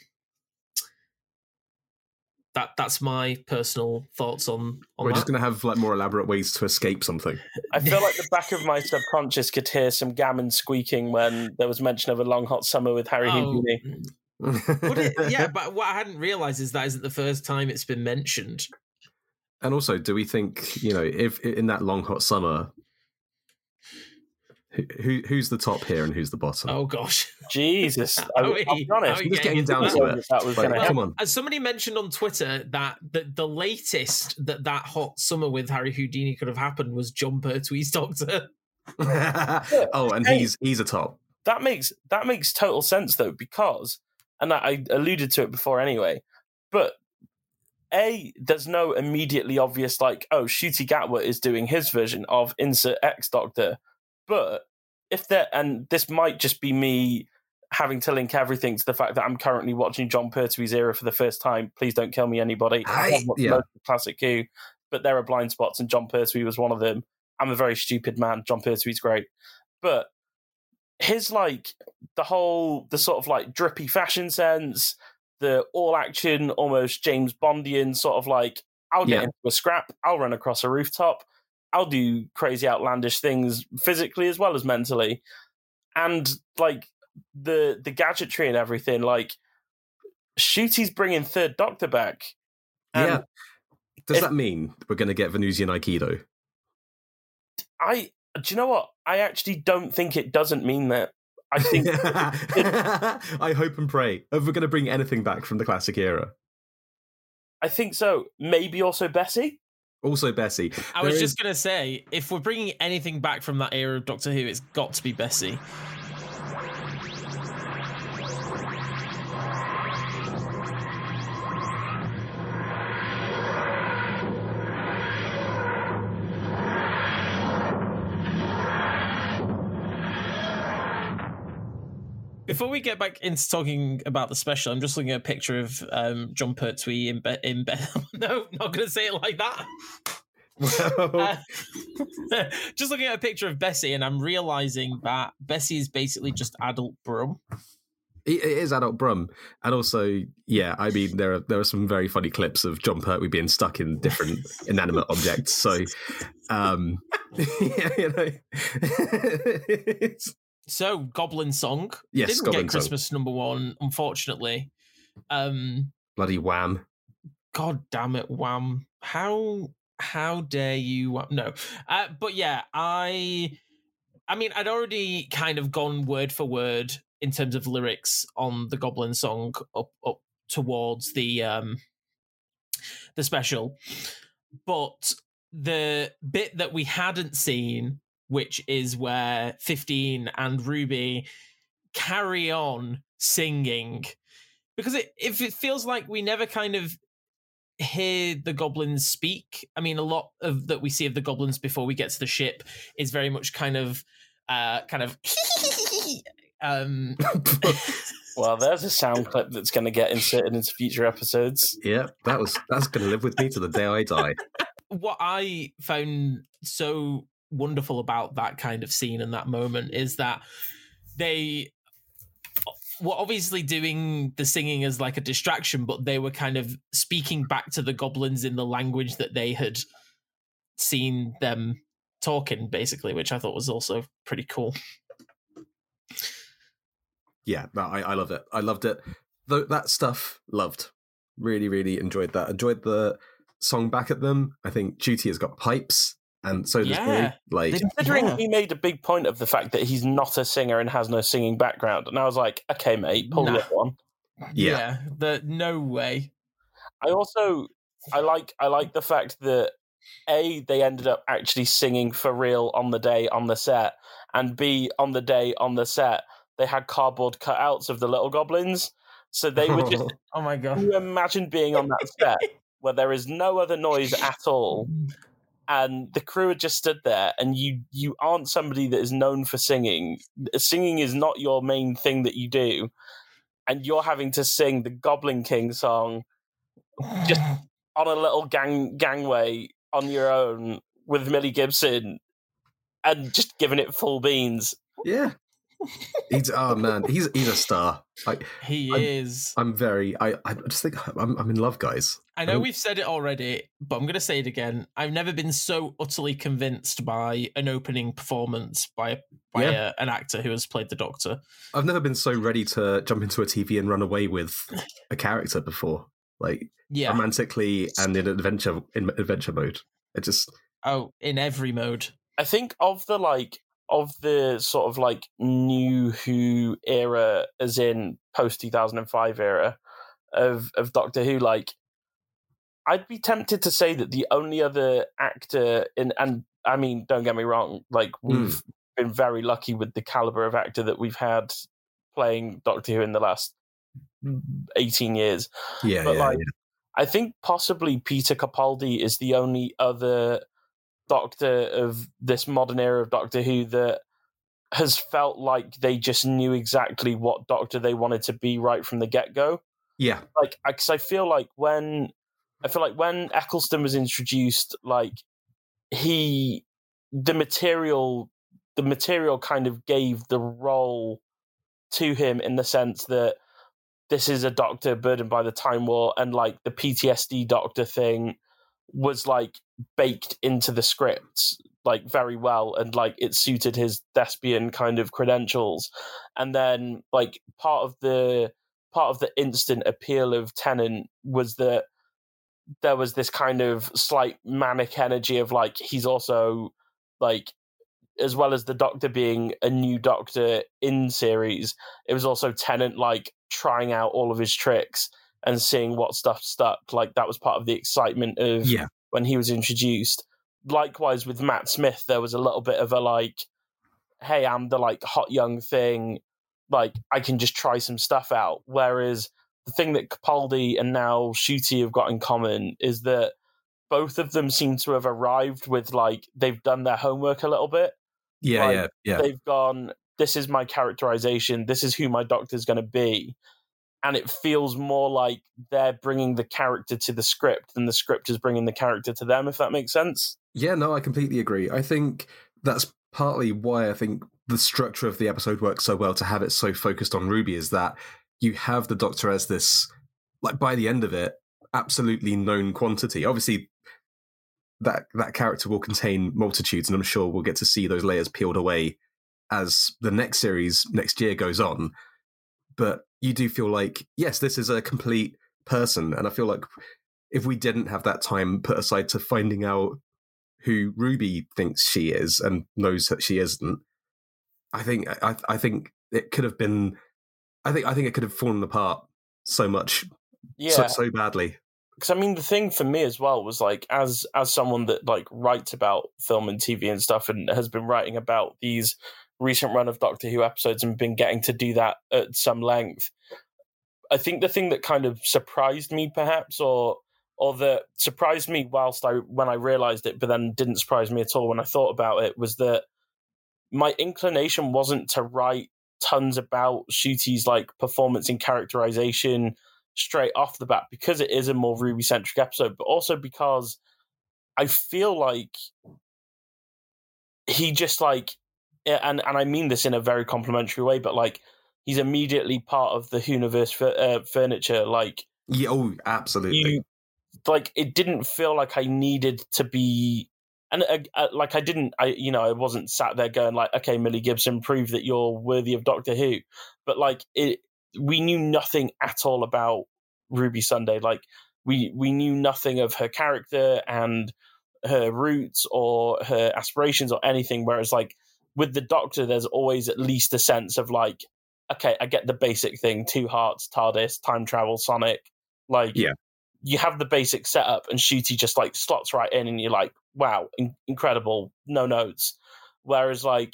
that that's my personal thoughts on on We're that. just going to have like more elaborate ways to escape something. I feel like the back of my subconscious could hear some gammon squeaking when there was mention of a long hot summer with Harry Oh, Houdini. it, yeah, but what I hadn't realized is that isn't the first time it's been mentioned. And also, do we think you know if in that long hot summer, who, who who's the top here and who's the bottom? Oh gosh. Jesus, I, Are I'll be honest. are we just getting down that? to it. That was Like, Well, come on. As uh, somebody mentioned on Twitter that the, the latest that that hot summer with Harry Houdini could have happened was Jon Pertwee's Doctor. oh, and he's he's a top. that makes that makes total sense though because and I, I alluded to it before anyway but a there's no immediately obvious like oh Ncuti Gatwa is doing his version of insert x doctor but if there and this might just be me having to link everything to the fact that i'm currently watching Jon Pertwee's era for the first time please don't kill me anybody I- yeah. most of classic who but there are blind spots and Jon Pertwee was one of them i'm a very stupid man Jon Pertwee's great but his like the whole the sort of like drippy fashion sense the all action almost james bondian sort of like i'll get Yeah. into a scrap i'll run across a rooftop i'll do crazy outlandish things physically as well as mentally and like the the gadgetry and everything like Ncuti's bringing third doctor back yeah. Does if- that mean we're going to get Venusian Aikido? i do you know what i actually don't think it doesn't mean that i think I hope and pray. If we're going to bring anything back from the classic era, i think so maybe also bessie also Bessie. I was there just gonna say, if we're bringing anything back from that era of Doctor Who, it's got to be Bessie. Before we get back into talking about the special, I'm just looking at a picture of um, Jon Pertwee in bed. In bed. no, not going to say it like that. Uh, just looking at a picture of Bessie, and I'm realizing that Bessie is basically just adult Brum. It is adult Brum, and also, yeah, I mean, there are there are some very funny clips of Jon Pertwee being stuck in different inanimate objects. So, um, yeah, you know, So, Goblin Song Yes, didn't Goblin get Song. Christmas number one, unfortunately. Um, bloody wham! God damn it, Wham! How how dare you? No, uh, but yeah, I, I mean, I'd already kind of gone word for word in terms of lyrics on the Goblin Song up up towards the um the special, but the bit that we hadn't seen, which is where fifteen and Ruby carry on singing because it if it feels like we never kind of hear the goblins speak i mean a lot of that we see of the goblins before we get to the ship is very much kind of uh kind of um Well, there's a sound clip that's going to get inserted into future episodes. yeah, that was that's going to live with me to the day I die. what I found so wonderful about that kind of scene and that moment is that they were obviously doing the singing as like a distraction, but they were kind of speaking back to the goblins in the language that they had seen them talking, basically, which I thought was also pretty cool. yeah, I, I loved it. I loved it. That stuff, loved. Really, really enjoyed that. Enjoyed the song back at them. I think Ncuti has got pipes, and so does Yeah. Billy. Like, Considering Yeah. he made a big point of the fact that he's not a singer and has no singing background, and I was like, okay, mate, pull Nah. the other one. Yeah. the no way. I also I like I like the fact that a they ended up actually singing for real on the day on the set, and b on the day on the set they had cardboard cutouts of the little goblins, so they were just. Oh my god. Can you imagine being on that set where there is no other noise at all, and the crew had just stood there and you you aren't somebody that is known for singing singing is not your main thing that you do and you're having to sing the goblin king song just on a little gang gangway on your own with millie gibson and just giving it full beans Yeah. He's oh man, he's he's a star. Like he I'm- is. I'm very I I just think I'm I'm in love, guys. I know don't- we've said it already, but I'm going to say it again. I've never been so utterly convinced by an opening performance by by Yeah. a, an actor who has played the Doctor. I've never been so ready to jump into a TV and run away with a character before. Like Yeah. romantically and in adventure in adventure mode. It just oh, in every mode. I think of the like of the sort of like new Who era, as in post two thousand and five era of of Doctor Who. Like, I'd be tempted to say that the only other actor in, and I mean, don't get me wrong, like we've hmm. been very lucky with the caliber of actor that we've had playing Doctor Who in the last mm-hmm. eighteen years. yeah, But, yeah, like, I think possibly Peter Capaldi is the only other Doctor of this modern era of Doctor Who that has felt like they just knew exactly what Doctor they wanted to be right from the get go. yeah. Like, because I feel like when I feel like when Eccleston was introduced, like he the material the material kind of gave the role to him in the sense that this is a doctor burdened by the time war and like the PTSD doctor thing was like baked into the script like very well and like it suited his thespian kind of credentials. And then like part of the part of the instant appeal of Tennant was that there was this kind of slight manic energy of like he's also like as well as the doctor being a new doctor in series it was also Tennant like trying out all of his tricks and seeing what stuff stuck like that was part of the excitement of Yeah. when he was introduced likewise with Matt Smith there was a little bit of a like hey I'm the like hot young thing like I can just try some stuff out whereas the thing that Capaldi and now Ncuti have got in common is that both of them seem to have arrived with like they've done their homework a little bit. Yeah, Like, yeah, yeah. They've gone, this is my characterization, this is who my doctor's going to be. And it feels more like they're bringing the character to the script than the script is bringing the character to them, if that makes sense. Yeah, no, I completely agree. I think that's partly why I think the structure of the episode works so well to have it so focused on Ruby is that you have the Doctor as this, like by the end of it, absolutely known quantity. Obviously, that that character will contain multitudes, and I'm sure we'll get to see those layers peeled away as the next series next year goes on. But you do feel like, yes, this is a complete person, and I feel like if we didn't have that time put aside to finding out who Ruby thinks she is and knows that she isn't, I think I, I think it could have been. I think I think it could have fallen apart so much, Yeah. so, so badly. because I mean the thing for me as well was like as as someone that like writes about film and TV and stuff and has been writing about these recent run of Doctor Who episodes and been getting to do that at some length. I think the thing that kind of surprised me perhaps or or that surprised me whilst I when I realized it but then didn't surprise me at all when I thought about it was that my inclination wasn't to write tons about Ncuti's like performance and characterization straight off the bat because it is a more Ruby centric episode, but also because I feel like he just like and and I mean this in a very complimentary way, but like he's immediately part of the Whoniverse f- uh, furniture. Like Yeah, oh, absolutely. you, like it didn't feel like I needed to be. And uh, uh, like I didn't, I you know I wasn't sat there going like, okay, Millie Gibson, prove that you're worthy of Doctor Who. But like it, we knew nothing at all about Ruby Sunday. Like we we knew nothing of her character and her roots or her aspirations or anything. Whereas like with the Doctor, there's always at least a sense of like, okay, I get the basic thing: two hearts, TARDIS, time travel, Sonic. Like, Yeah. you have the basic setup, and Ncuti just like slots right in, and you're like, wow, in- incredible, no notes. Whereas like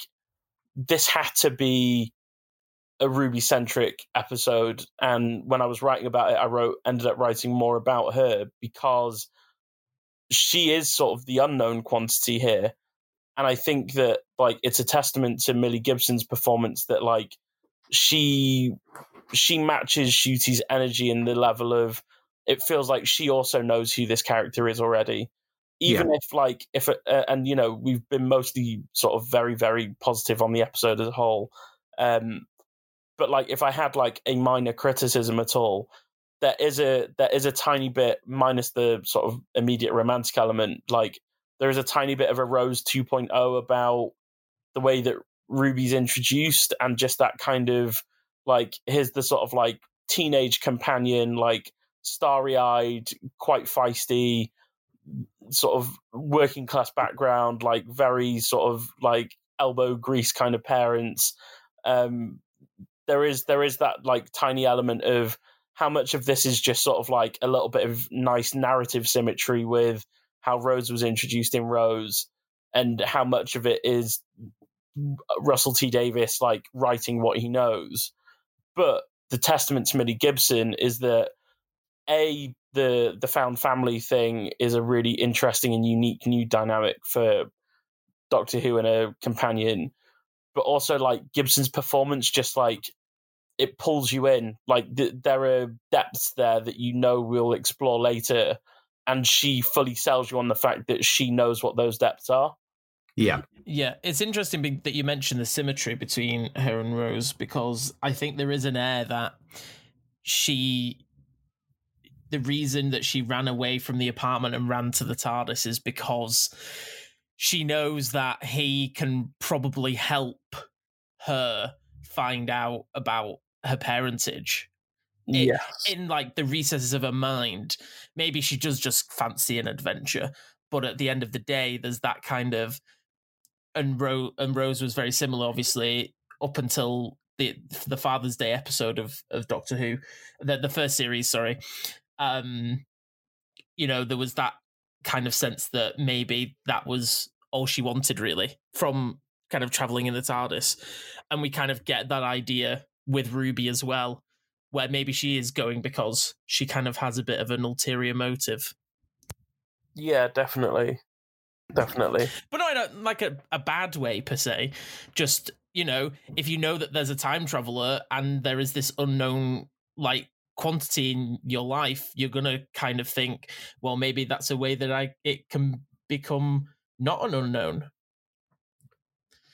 this had to be a Ruby centric episode, and when I was writing about it, I wrote ended up writing more about her because she is sort of the unknown quantity here. And I think that like it's a testament to Millie Gibson's performance that like she she matches Ncuti's energy and the level of it feels like she also knows who this character is already. Even if like if it, uh, and you know we've been mostly sort of very very positive on the episode as a whole, um, but like if I had like a minor criticism at all, there is a there is a tiny bit minus the sort of immediate romantic element. Like there is a tiny bit of a Rose 2.0 about the way that Ruby's introduced and just that kind of like here's the sort of like teenage companion, like starry eyed, quite feisty, sort of working class background, like very sort of like elbow grease kind of parents. Um, there is there is that like tiny element of how much of this is just sort of like a little bit of nice narrative symmetry with how Rose was introduced in Rose, and how much of it is uh, Russell T Davies like writing what he knows. But the testament to Millie Gibson is that a the the found family thing is a really interesting and unique new dynamic for Doctor Who and a companion, but also like Gibson's performance just like it pulls you in. Like th- there are depths there that you know we'll explore later, and she fully sells you on the fact that she knows what those depths are. Yeah. Yeah, it's interesting that you mentioned the symmetry between her and Rose because I think there is an air that she the reason that she ran away from the apartment and ran to the TARDIS is because she knows that he can probably help her find out about her parentage. In, yes. In like the recesses of her mind, maybe she does just fancy an adventure, but at the end of the day, there's that kind of and Rose and Rose was very similar, obviously, up until the the Father's Day episode of of Doctor Who, the the first series. Sorry, um, you know, there was that kind of sense that maybe that was all she wanted really from kind of traveling in the TARDIS. And we kind of get that idea with Ruby as well, where maybe she is going because she kind of has a bit of an ulterior motive. Yeah, definitely. Definitely. But not like a, a bad way per se. Just, you know, if you know that there's a time traveler and there is this unknown like quantity in your life, you're gonna kind of think, well, maybe that's a way that I it can become not an unknown.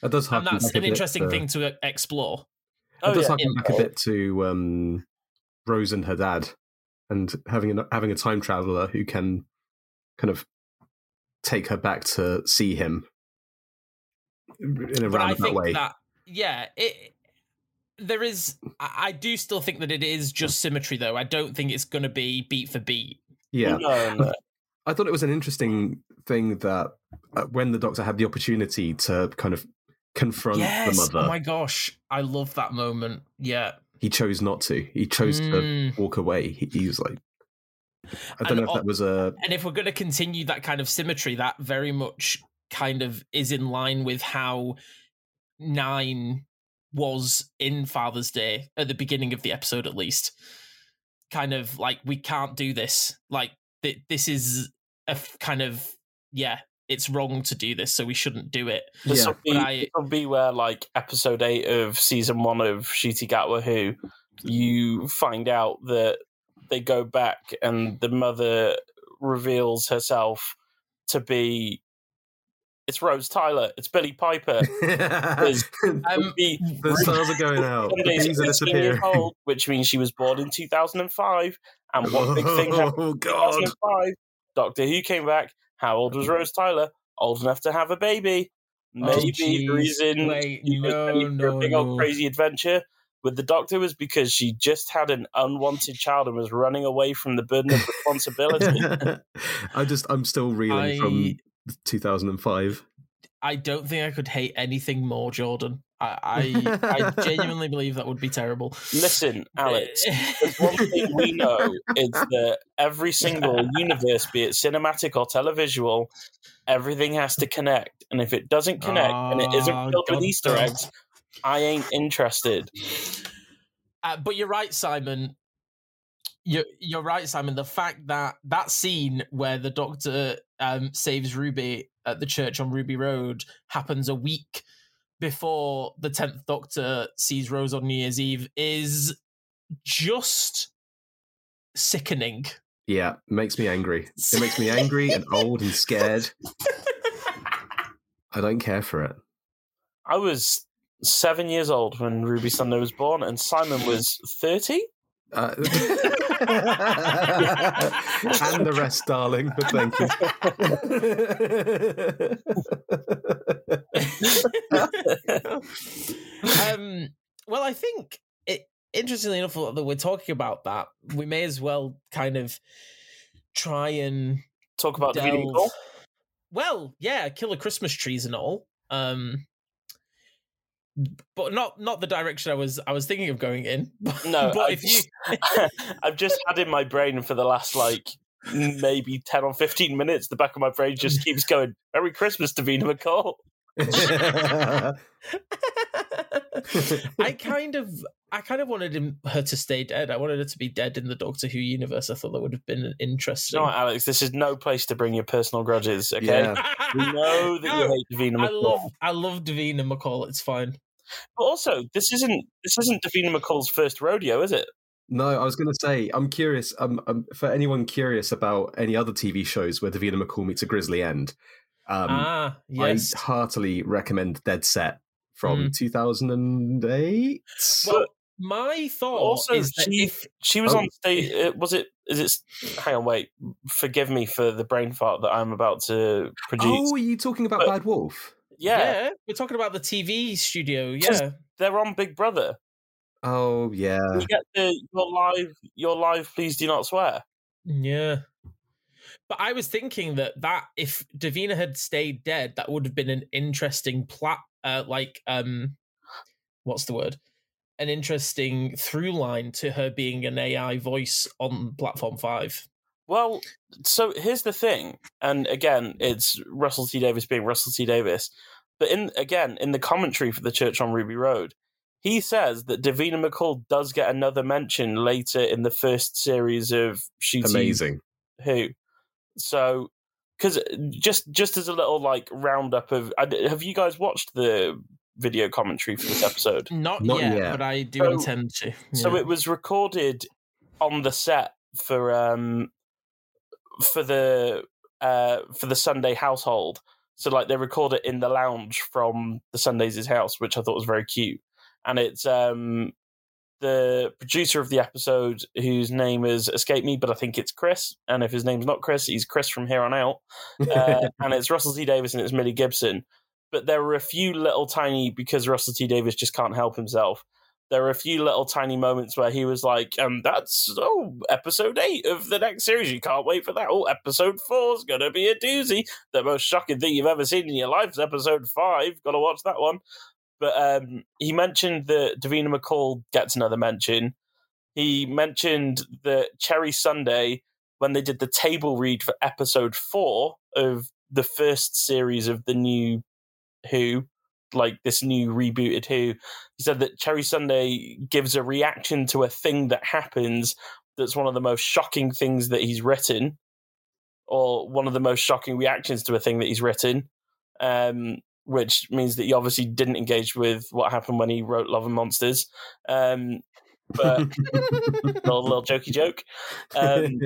That does happen. and that's an interesting uh, thing to uh, explore. It oh, does yeah. harken back a bit to um, Rose and her dad, and having a, having a time traveler who can kind of take her back to see him in a but roundabout way. That, yeah, it there is I do still think that it is just symmetry though. I don't think it's going to be beat for beat. Yeah. No, no. I thought it was an interesting thing that uh, when the doctor had the opportunity to kind of confront yes! the mother. Oh my gosh, I love that moment. Yeah. He chose not to. He chose mm. to walk away. He, he was like I don't and, know if that was a And if we're going to continue that kind of symmetry that very much kind of is in line with how 9 was in Father's Day at the beginning of the episode, at least. Kind of like, we can't do this. Like, th- this is a f- kind of, yeah, it's wrong to do this, so we shouldn't do it. This will be, I, be where, like, episode eight of season one of Ncuti Gatwa Who, you find out that they go back and the mother reveals herself to be it's Rose Tyler. It's Billie Piper. um, the stars are going out. years old, which means she was born in 2005. And what big thing happened oh, God. 2005? Doctor Who came back. How old was Rose Tyler? Old enough to have a baby. Oh, Maybe oh, the reason Wait, you no, no, a big no. old crazy adventure with the doctor was because she just had an unwanted child and was running away from the burden of responsibility. I just I'm still reeling I, from 2005. I don't think I could hate anything more, Jordan. I, I, I genuinely believe that would be terrible. Listen, Alex, there's one thing we know is that every single universe, be it cinematic or televisual, everything has to connect. And if it doesn't connect and it isn't ah, filled with Easter eggs, I ain't interested. Uh, but you're right, Simon. You're, you're right, Simon. The fact that that scene where the Doctor um, saves Ruby at the church on Ruby Road happens a week before the tenth Doctor sees Rose on New Year's Eve is just sickening. Yeah, makes me angry. It makes me angry and old and scared. I don't care for it. I was seven years old when Ruby Sunday was born, and Simon was 30. Uh, and the rest, darling. But thank you. um, well, I think it. Interestingly enough, that we're talking about that, we may as well kind of try and talk about delve... the McCall. Well, yeah, killer Christmas trees and all. Um, but not not the direction I was I was thinking of going in. No, but I've if you, just, I've just had in my brain for the last like maybe ten or fifteen minutes. The back of my brain just keeps going. Merry Christmas, Davina McCall. I kind of I kind of wanted him, her to stay dead. I wanted her to be dead in the Doctor Who universe. I thought that would have been interesting. No, Alex, this is no place to bring your personal grudges. Okay, Yeah. we know that you hate Davina I love I love Davina McCall. It's fine. But also, this isn't this isn't Davina McCall's first rodeo, is it? No, I was going to say, I'm curious. Um, um, for anyone curious about any other TV shows where Davina McCall meets a grisly end, um, ah, yes. I heartily recommend Dead Set from Mm. 2008. well, my thought Also, is that she- if She was Oh. on stage. Uh, was it? Is it? Hang on, wait. Forgive me for the brain fart that I'm about to produce. oh, are you talking about But- Bad Wolf? yeah, yeah. we're talking about the TV studio. Yeah, they're on Big Brother. Oh, yeah. You get the your live, your live. Please do not swear. yeah. But I was thinking that that if Davina had stayed dead, that would have been an interesting plat, uh, like um, what's the word? An interesting through line to her being an AI voice on Platform Five. Well, so here's the thing, and again, it's Russell T Davies being Russell T Davies, but in again in the commentary for the Church on Ruby Road, he says that Davina McCall does get another mention later in the first series of Ncuti Amazing. Who. So, because just just as a little like roundup of, have you guys watched the video commentary for this episode? Not, Not yet, yet. but I do So- intend to. So it was recorded on the set for um for the uh for the Sunday household. So like they record it in the lounge from the Sundays' house, which I thought was very cute. And it's um the producer of the episode whose name has escaped me, but I think it's Chris. And if his name's not Chris, he's Chris from here on out. Uh, and it's Russell T Davies and it's Millie Gibson. But there were a few little tiny because Russell T Davies just can't help himself. There were a few little tiny moments where he was like, um, that's oh, episode eight of the next series. You can't wait for that. Oh, episode four's gonna be a doozy. The most shocking thing you've ever seen in your life is episode five. Gotta watch that one. But um, he mentioned that Davina McCall gets another mention. He mentioned that Cherry Sunday, when they did the table read for episode four of the first series of the new Who, like this new rebooted Who, he said that Cherry Sunday gives a reaction to a thing that happens that's one of the most shocking things that he's written, or one of the most shocking reactions to a thing that he's written. Um, which means that he obviously didn't engage with what happened when he wrote Love and Monsters. Um, but little, little jokey joke. Um,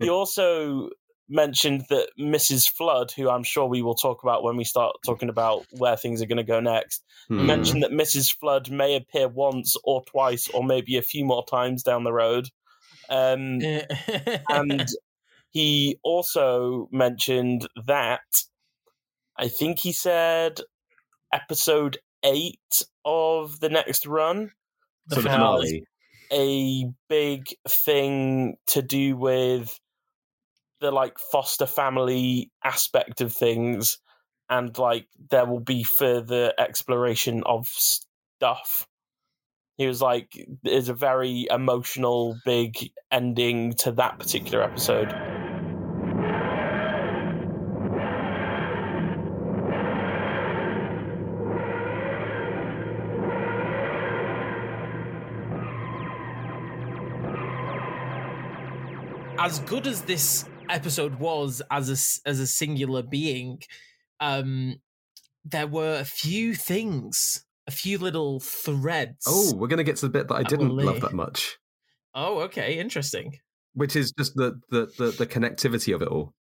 he also mentioned that Mrs. Flood, who I'm sure we will talk about when we start talking about where things are going to go next, Hmm. mentioned that Mrs. Flood may appear once or twice or maybe a few more times down the road. Um, and he also mentioned that I think he said episode eight of the next run The So the finale. finale. a big thing to do with the like foster family aspect of things and like there will be further exploration of stuff he was like there's a very emotional big ending to that particular episode as good as this episode was as a s- as a singular being, um, there were a few things, a few little threads. Oh, we're going to get to the bit that I didn't will love that much, oh, okay, interesting. which is just the the the, the connectivity of it all.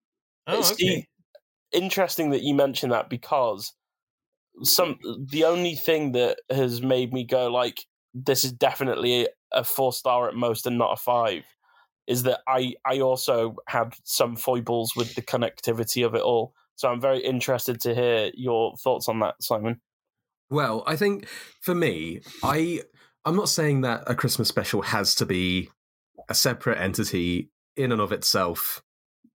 Oh, It's okay. interesting that you mention that because some the only thing that has made me go like this is definitely a four star at most and not a five is that I I also had some foibles with the connectivity of it all. So I'm very interested to hear your thoughts on that, Simon. Well, I think for me, I I'm not saying that a Christmas special has to be a separate entity in and of itself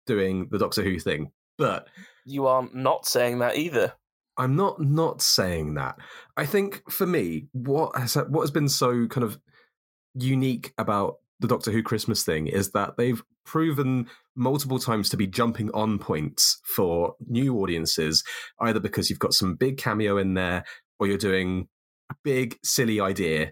doing the Doctor Who thing, but You are not saying that either. I'm not not saying that. I think for me, what has what has been so kind of unique about the Doctor Who Christmas thing is that they've proven multiple times to be jumping on points for new audiences, either because you've got some big cameo in there, or you're doing a big silly idea,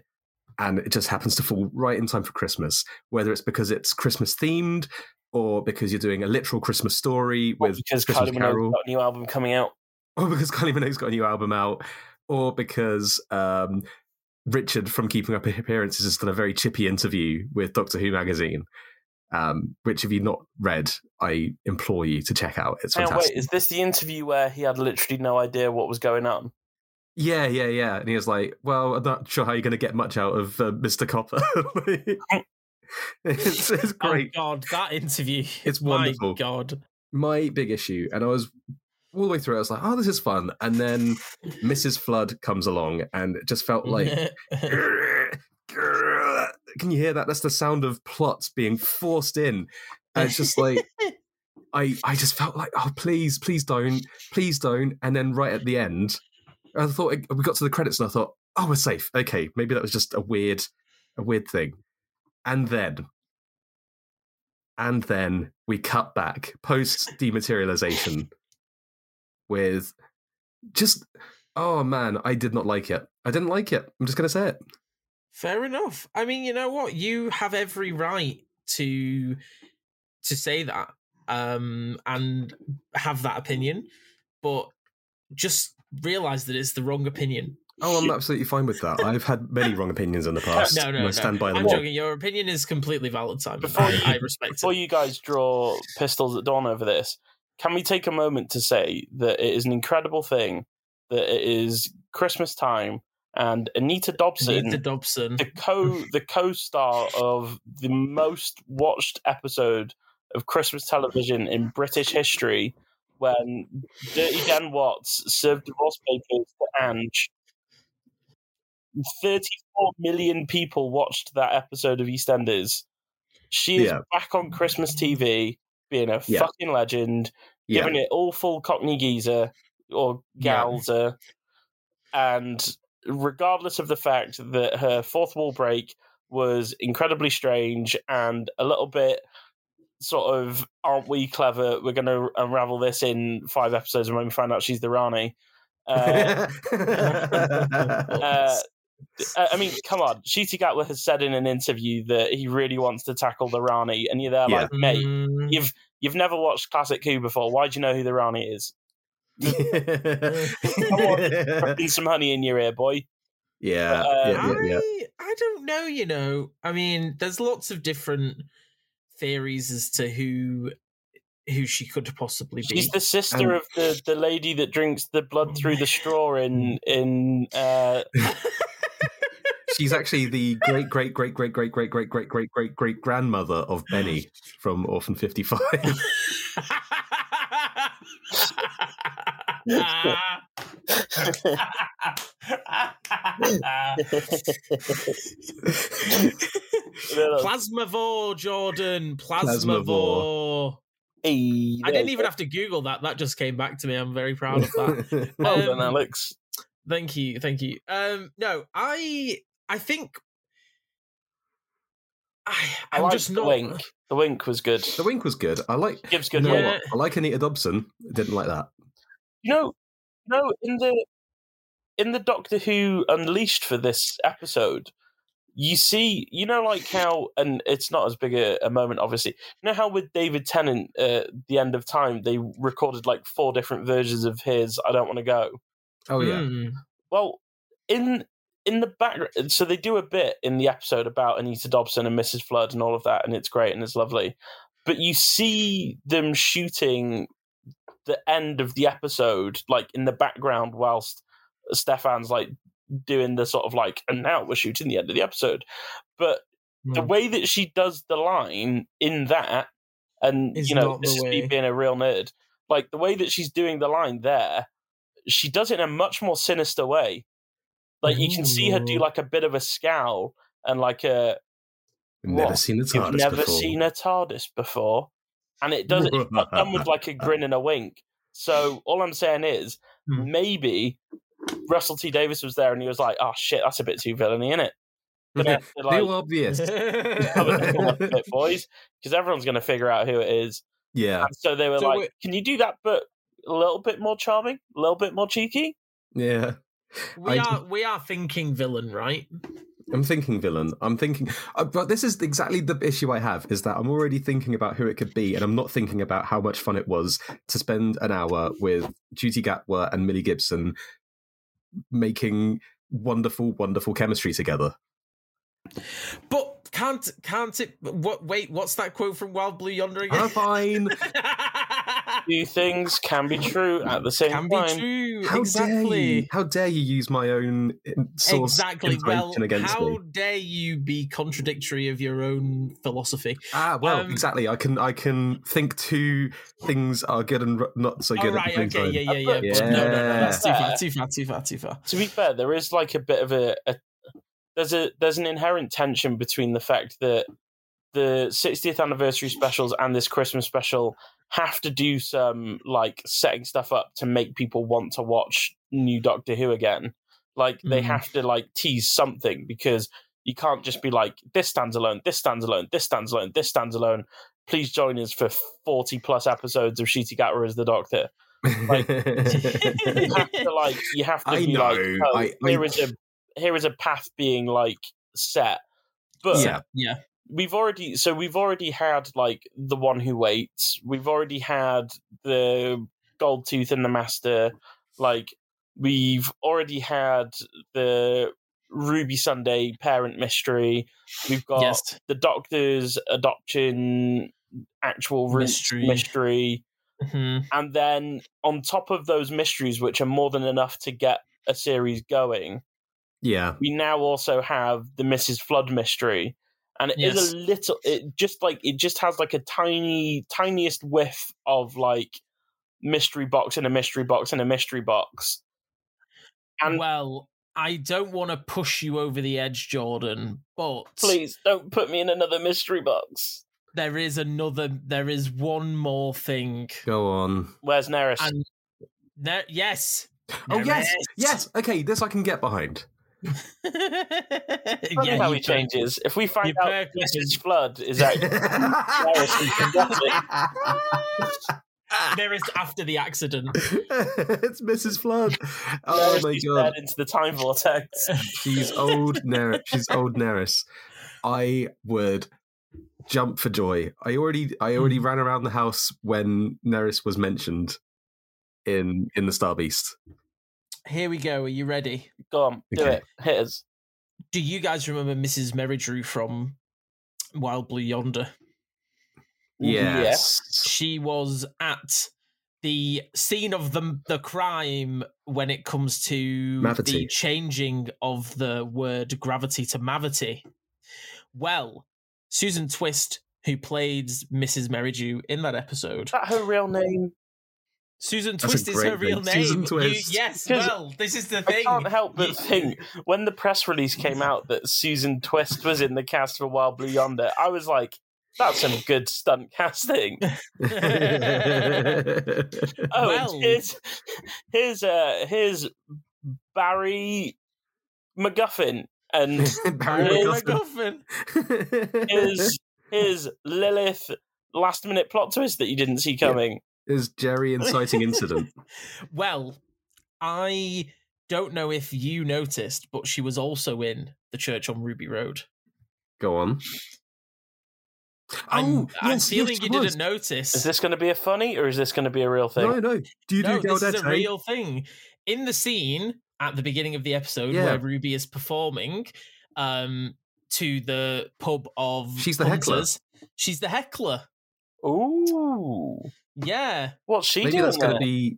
and it just happens to fall right in time for Christmas. Whether it's because it's Christmas themed, or because you're doing a literal Christmas story Or with because Christmas Kylie Minogue's Carol got a new album coming out. or because Kylie Minogue's got a new album out, or because um, Richard from Keeping Up Appearances has done a very chippy interview with Doctor Who magazine, um, which if you've not read, I implore you to check out. It's Hang fantastic. wait, is this the interview where he had literally no idea what was going on? Yeah, yeah, yeah. And he was like, "Well, I'm not sure how you're going to get much out of uh, Mr. Copper." it's, it's great. Oh God, that interview. It's My wonderful. God. my big issue, and I was all the way through. I was like, "Oh, this is fun," and then Mrs. Flood comes along, and it just felt like Can you hear that? That's the sound of plots being forced in. And it's just like I I just felt like, oh please, please don't, please don't. And then right at the end, I thought we got to the credits and I thought, oh, we're safe. Okay, maybe that was just a weird, a weird thing. And then, and then we cut back post dematerialization with just, oh man, I did not like it. I didn't like it. I'm just gonna say it. Fair enough. I mean, you know what? You have every right to to say that um and have that opinion, but just realize that it's the wrong opinion. Oh, I'm absolutely fine with that. I've had many wrong opinions in the past. No, no, and I no. stand by them I'm all. joking. Your opinion is completely valid, Simon. Before I, you- I respect Before it. you guys draw pistols at dawn over this, can we take a moment to say that it is an incredible thing that it is Christmas time and Anita Dobson, Anita Dobson. the co the co-star of the most watched episode of Christmas television in British history, when Dirty Den Watts served divorce papers to Ange. 34 million people watched that episode of EastEnders. She is Yeah. back on Christmas TV, being a Yeah. fucking legend, Yeah. giving it all full Cockney geezer or Yeah. galzer. And regardless of the fact that her fourth wall break was incredibly strange and a little bit sort of aren't we clever we're going to unravel this in five episodes and when we find out she's the rani uh, uh, I I mean, come on. Ncuti Gatwa has said in an interview that he really wants to tackle the Rani, and you're there Yeah. like, mate, Mm, you've you've never watched Classic Who before. Why do you know who the Rani is? Putting some honey in your ear, boy. yeah, Uh, yeah, yeah, yeah. I, I don't know, you know. I mean, there's lots of different theories as to who who she could possibly be. She's the sister Um, of the, the lady that drinks the blood through the straw in in. Uh, She's actually the great, great, great, great, great, great, great, great, great, great, great grandmother of Benny from Orphan 55. Plasmavore, Jordan. Plasmavore. Plasmavore. Hey, I didn't even have to Google that. That just came back to me. I'm very proud of that. Well done, Um, Alex. Thank you, thank you. Um, no, I I think I, I I'm like just the not. wink. The wink was good. the wink was good. I like. Gives You good. know Yeah. what? I like Anita Dobson. Didn't like that. You know, no, in the in the Doctor Who Unleashed for this episode, you see, you know, like how, and it's not as big a, a moment, obviously. You know how with David Tennant, uh, the end of time, they recorded like four different versions of his "I Don't Want to Go." Oh yeah. Mm. Well, in in the background, so they do a bit in the episode about Anita Dobson and Mrs. Flood and all of that, and it's great and it's lovely. But you see them shooting the end of the episode, like in the background, whilst Steffan's like doing the sort of like, and now we're shooting the end of the episode. But the Mm. way that she does the line in that, and Is you know, this is me being a real nerd, like the way that she's doing the line there, she does it in a much more sinister way. Like you can see her do like a bit of a scowl and like a Never What? seen a you've TARDIS never before. seen a TARDIS before, and it does it's not done with like a grin and a wink. So all I'm saying is Hmm. maybe Russell T Davies was there and he was like, "Oh shit, that's a bit too villainy, isn't it?" Like, Too obvious. cover the corner a bit, boys, because everyone's going to figure out who it is. Yeah, And so they were So like, wait- "Can you do that, but a little bit more charming, a little bit more cheeky?" yeah. We I- are we are thinking villain, right? I'm thinking villain. I'm thinking, uh, but this is exactly the issue I have is that I'm already thinking about who it could be, and I'm not thinking about how much fun it was to spend an hour with Ncuti Gatwa and Millie Gibson making wonderful, wonderful chemistry together. But can't can't it? What? Wait, what's that quote from Wild Blue Yonder again? Ah, fine. Two things can be true at the same Can be time. true. How dare exactly. you? How dare you use my own source Exactly. Well, against how me? dare you be contradictory of your own philosophy? Ah, well, Um, exactly. I can I can think two things are good and not so Oh, good. at right. the same Okay. time. Yeah. Yeah. Yeah. But no. No. No. That's too far. Too far. Too far. Too far. to be fair, there is like a bit of a, a there's a there's an inherent tension between the fact that the 60th anniversary specials and this Christmas special have to do some like setting stuff up to make people want to watch new Doctor Who again. Like they Mhm. have to like tease something because you can't just be like this stands alone, this stands alone, this stands alone, this stands alone. Please join us for 40 plus episodes of Ncuti Gatwa as the Doctor like- you have to like you have to I be like oh, I- I- here is a here is a path being like set but Yeah. Yeah. We've already so we've already had like the one who waits we've already had the gold tooth and the master like we've already had the ruby sunday parent mystery we've got Yes. the doctor's adoption actual Mystery. mystery Mhm. and then on top of those mysteries, which are more than enough to get a series going, yeah, we now also have the Mrs. Flood mystery. And it is Yes. a little it just like it just has like a tiny tiniest whiff of like mystery box and a mystery box and a mystery box. And well, I don't want to push you over the edge, Jordan, but please don't put me in another mystery box. there is another. There is one more thing. go on. Where's Nerys? And there, yes. Oh There yes, yes. Okay, this I can get behind. Funny yeah, how he changes. If we find you out perfectly- Mrs. Flood is actually There is after the accident. it's Mrs. Flood. Oh Nerys my is god, into the time vortex. she's old Nerys. She's old Nerys. I would jump for joy. I already, I already Hmm. ran around the house when Nerys was mentioned in in the Star Beast. Here we go. Are you ready? Go on, do Okay. it. Hit us. Do you guys remember Mrs. Merridew from Wild Blue Yonder? Yes. She was at the scene of the the crime when it comes to the changing of the word gravity to mavity. Well, Susan Twist, who played Mrs. Merridew in that episode, Is that her real name? Susan That's Twist is her real name. name. Susan You- Twist. yes, 'Cause well, this is the thing. I can't help but think when the press release came out that Susan Twist was in the cast for Wild Blue Yonder, I was like, that's some good stunt casting. Oh, Well- and here's here's uh here's Barry McGuffin and Barry Here's- MacGuffin. here's here's Lilith last minute plot twist that you didn't see coming. Is Jerry inciting incident. Well, I don't know if you noticed, but she was also in the church on Ruby Road. Go on. I'm, Oh, I'm yes, feeling yes, you was. didn't notice. Is this going to be a funny or is this going to be a real thing? No, no. Do you no, do this is a real thing. In the scene at the beginning of the episode Yeah. where Ruby is performing um, to the pub of She's the heckler. hunters, she's the heckler. Ooh. Yeah. What's she Maybe doing that's going there? to be.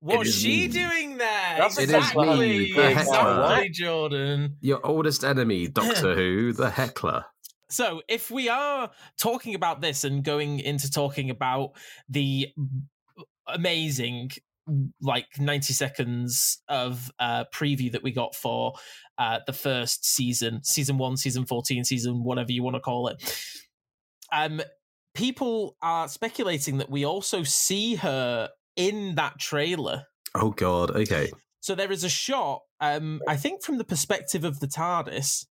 What's she me. doing there? That's It is exactly. me, the exactly, Jordan. Your oldest enemy, Doctor Who, the heckler. So, if we are talking about this and going into talking about the amazing, like 90 seconds of uh, preview that we got for uh, the first season, season one, season 14, season whatever you want to call it, um, people are speculating that we also see her in that trailer. Oh, God. Okay. So there is a shot, um, I think from the perspective of the TARDIS.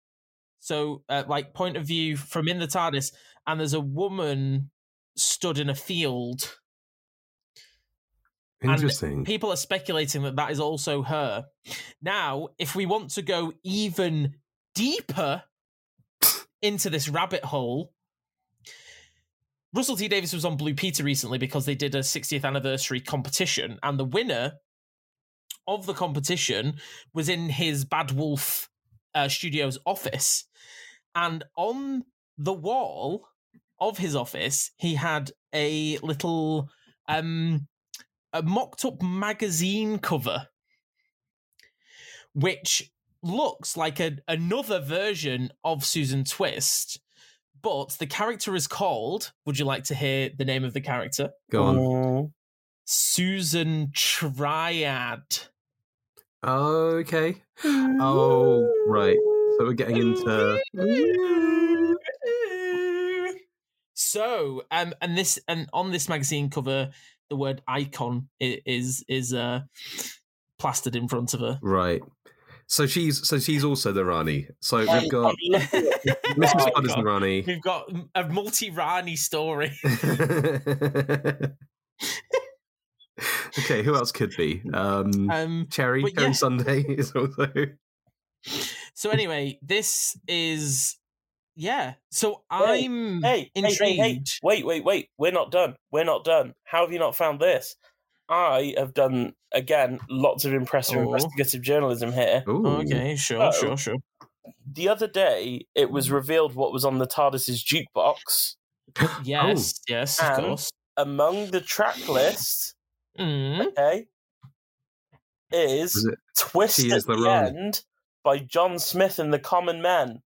So, uh, like, point of view from in the TARDIS, and there's a woman stood in a field. And Interesting. People are speculating that that is also her. Now, if we want to go even deeper into this rabbit hole, Russell T Davies was on Blue Peter recently because they did a 60th anniversary competition, and the winner of the competition was in his Bad Wolf uh, Studios office, and on the wall of his office, he had a little um, a mocked up magazine cover, which looks like a, another version of Susan Twist. But the character is called. Would you like to hear the name of the character? Go on. Mm. Susan Triad. Okay. Oh, right. So we're getting into. So, um, and this, and on this magazine cover, the word icon is is uh plastered in front of her. Right. So she's so she's also the Rani. So I'm- we've got I'm looking at this Mrs. now. Todd is the Rani. We've got a multi Rani story. okay, who else could be? Um, Um, Cherry, but Cherry yeah. Sunday is also. so anyway, this is yeah. So I'm Hey, hey, intrigued. hey, hey, wait, wait, wait. We're not done. We're not done. How have you not found this? I have done, again, lots of impressive Oh. investigative journalism here. Ooh. Okay, sure, Oh. sure, sure. The other day, it was revealed what was on the TARDIS's jukebox. Yes, yes, of And- course. Among the track list, Mm. okay, is, Was it- Twist She at the the, End by John Smith and the Common Men.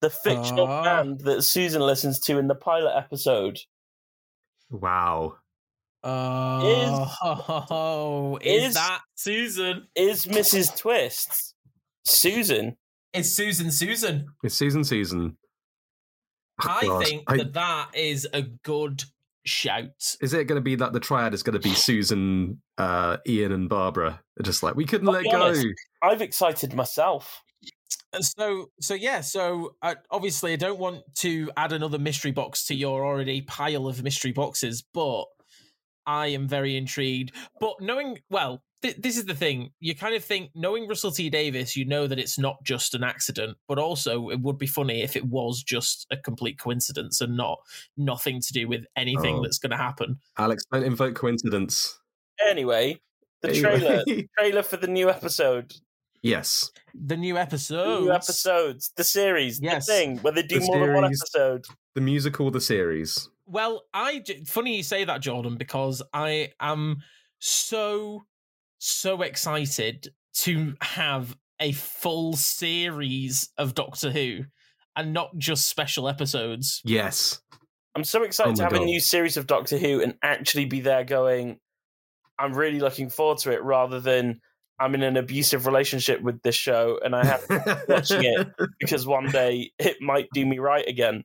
The fictional Ah. band that Susan listens to in the pilot episode. Wow. Oh, is, is- that Susan? Is Mrs. Twist Susan? Is Susan. Susan. It's Susan Susan. Oh, I God. think I- that that is a good shout. is it going to be that the triad is going to be Susan, uh, Ian, and Barbara? They're just like we couldn't I'll let go. honest. I've excited myself. And so, so yeah. So uh, obviously, I don't want to add another mystery box to your already pile of mystery boxes, but I am very intrigued. But knowing, well, th- this is the thing. You kind of think, knowing Russell T Davies, you know that it's not just an accident, but also it would be funny if it was just a complete coincidence and not nothing to do with anything Oh. that's going to happen. Alex, don't invoke coincidence. Anyway, the Anyway. trailer trailer for the new episode, yes. The new the episode. new episodes, the series, Yes. the thing where they do The more than one episode. The musical, the series. Well, I funny you say that, Jordan, because I am so so excited to have a full series of Doctor Who and not just special episodes. Yes. I'm so oh excited Oh to my have a new series of Doctor Who and actually be there going, I'm really looking forward to it rather than I'm in an abusive relationship with this show and I have watching it. because one day it might do me right again.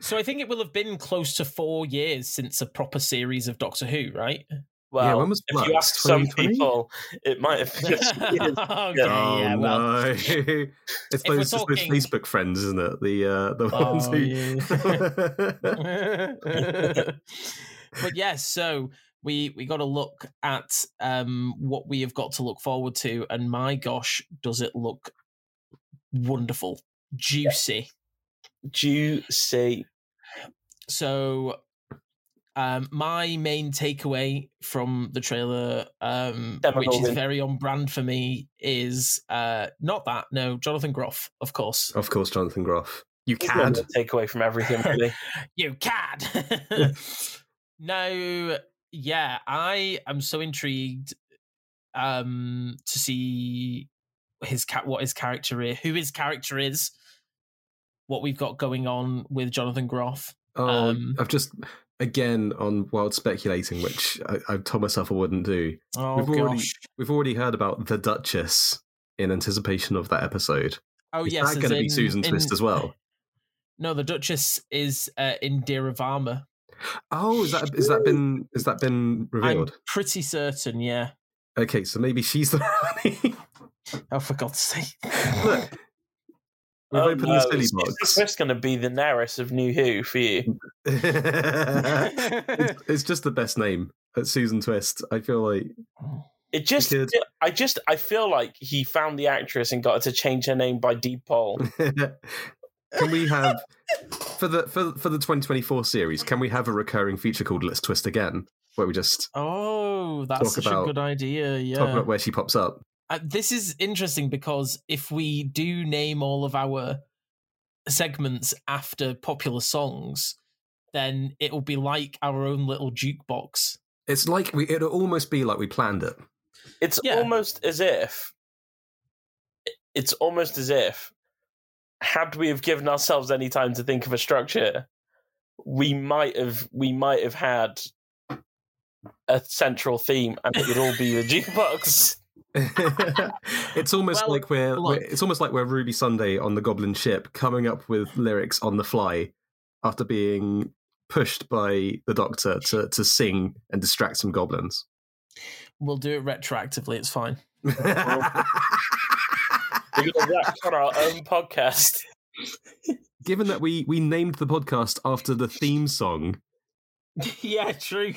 So I think it will have been close to four years since a proper series of Doctor Who, right? Well, when was if you Flux? ask some people, it might have been. a few years. okay, oh yeah, well. no! it's If we're those, it's those Facebook friends, isn't it? The uh, the ones Oh, who. yeah. but yes, so we we got to look at um what we have got to look forward to, and my gosh, does it look wonderful, juicy. Juicy. So, um, my main takeaway from the trailer, um, which is very on brand for me, is uh, not that. No, Jonathan Groff, of course. Of course, Jonathan Groff. You He's cad. gonna Take away from everything. Really. You cad. no, yeah, I am so intrigued um to see his cat what his character is, who his character is, what we've got going on with Jonathan Groff. Oh, Um, I've just again on wild speculating, which I, I told myself I wouldn't do. Oh We've already- gosh. We've already heard about the Duchess in anticipation of that episode. Oh Is yes, that going to be in- Susan Twist as well? No, the Duchess is uh, Indira Varma. Oh, is that is that been is that been revealed? I'm pretty certain, yeah. Okay, so maybe she's the Rani. Oh, for God's sake! Look, we've Oh, opened no, the silly is box. Susan Twist going to be the Daenerys of New Who for you? it's, it's just the best name. It's Susan Twist. I feel like It just, Because- I just, I feel like he found the actress and got her to change her name by deed poll. can we have for the for for the 2024 series? Can we have a recurring feature called Let's Twist Again, where we just oh, that's such about- a good idea. Yeah. talk about where she pops up? Uh, this is interesting because if we do name all of our segments after popular songs, then it will be like our own little jukebox. It's like we. It'll almost be like we planned it. It's Yeah. almost as if, it's almost as if, had we have given ourselves any time to think of a structure, we might have, we might have had a central theme, and it would all be the jukebox. it's almost Well, like we're, we're it's almost like we're Ruby Sunday on the Goblin ship, coming up with lyrics on the fly after being pushed by the Doctor to to sing and distract some goblins. We'll do it retroactively. It's fine. We're going to wax on our own podcast. Given that we we named the podcast after the theme song, yeah, true.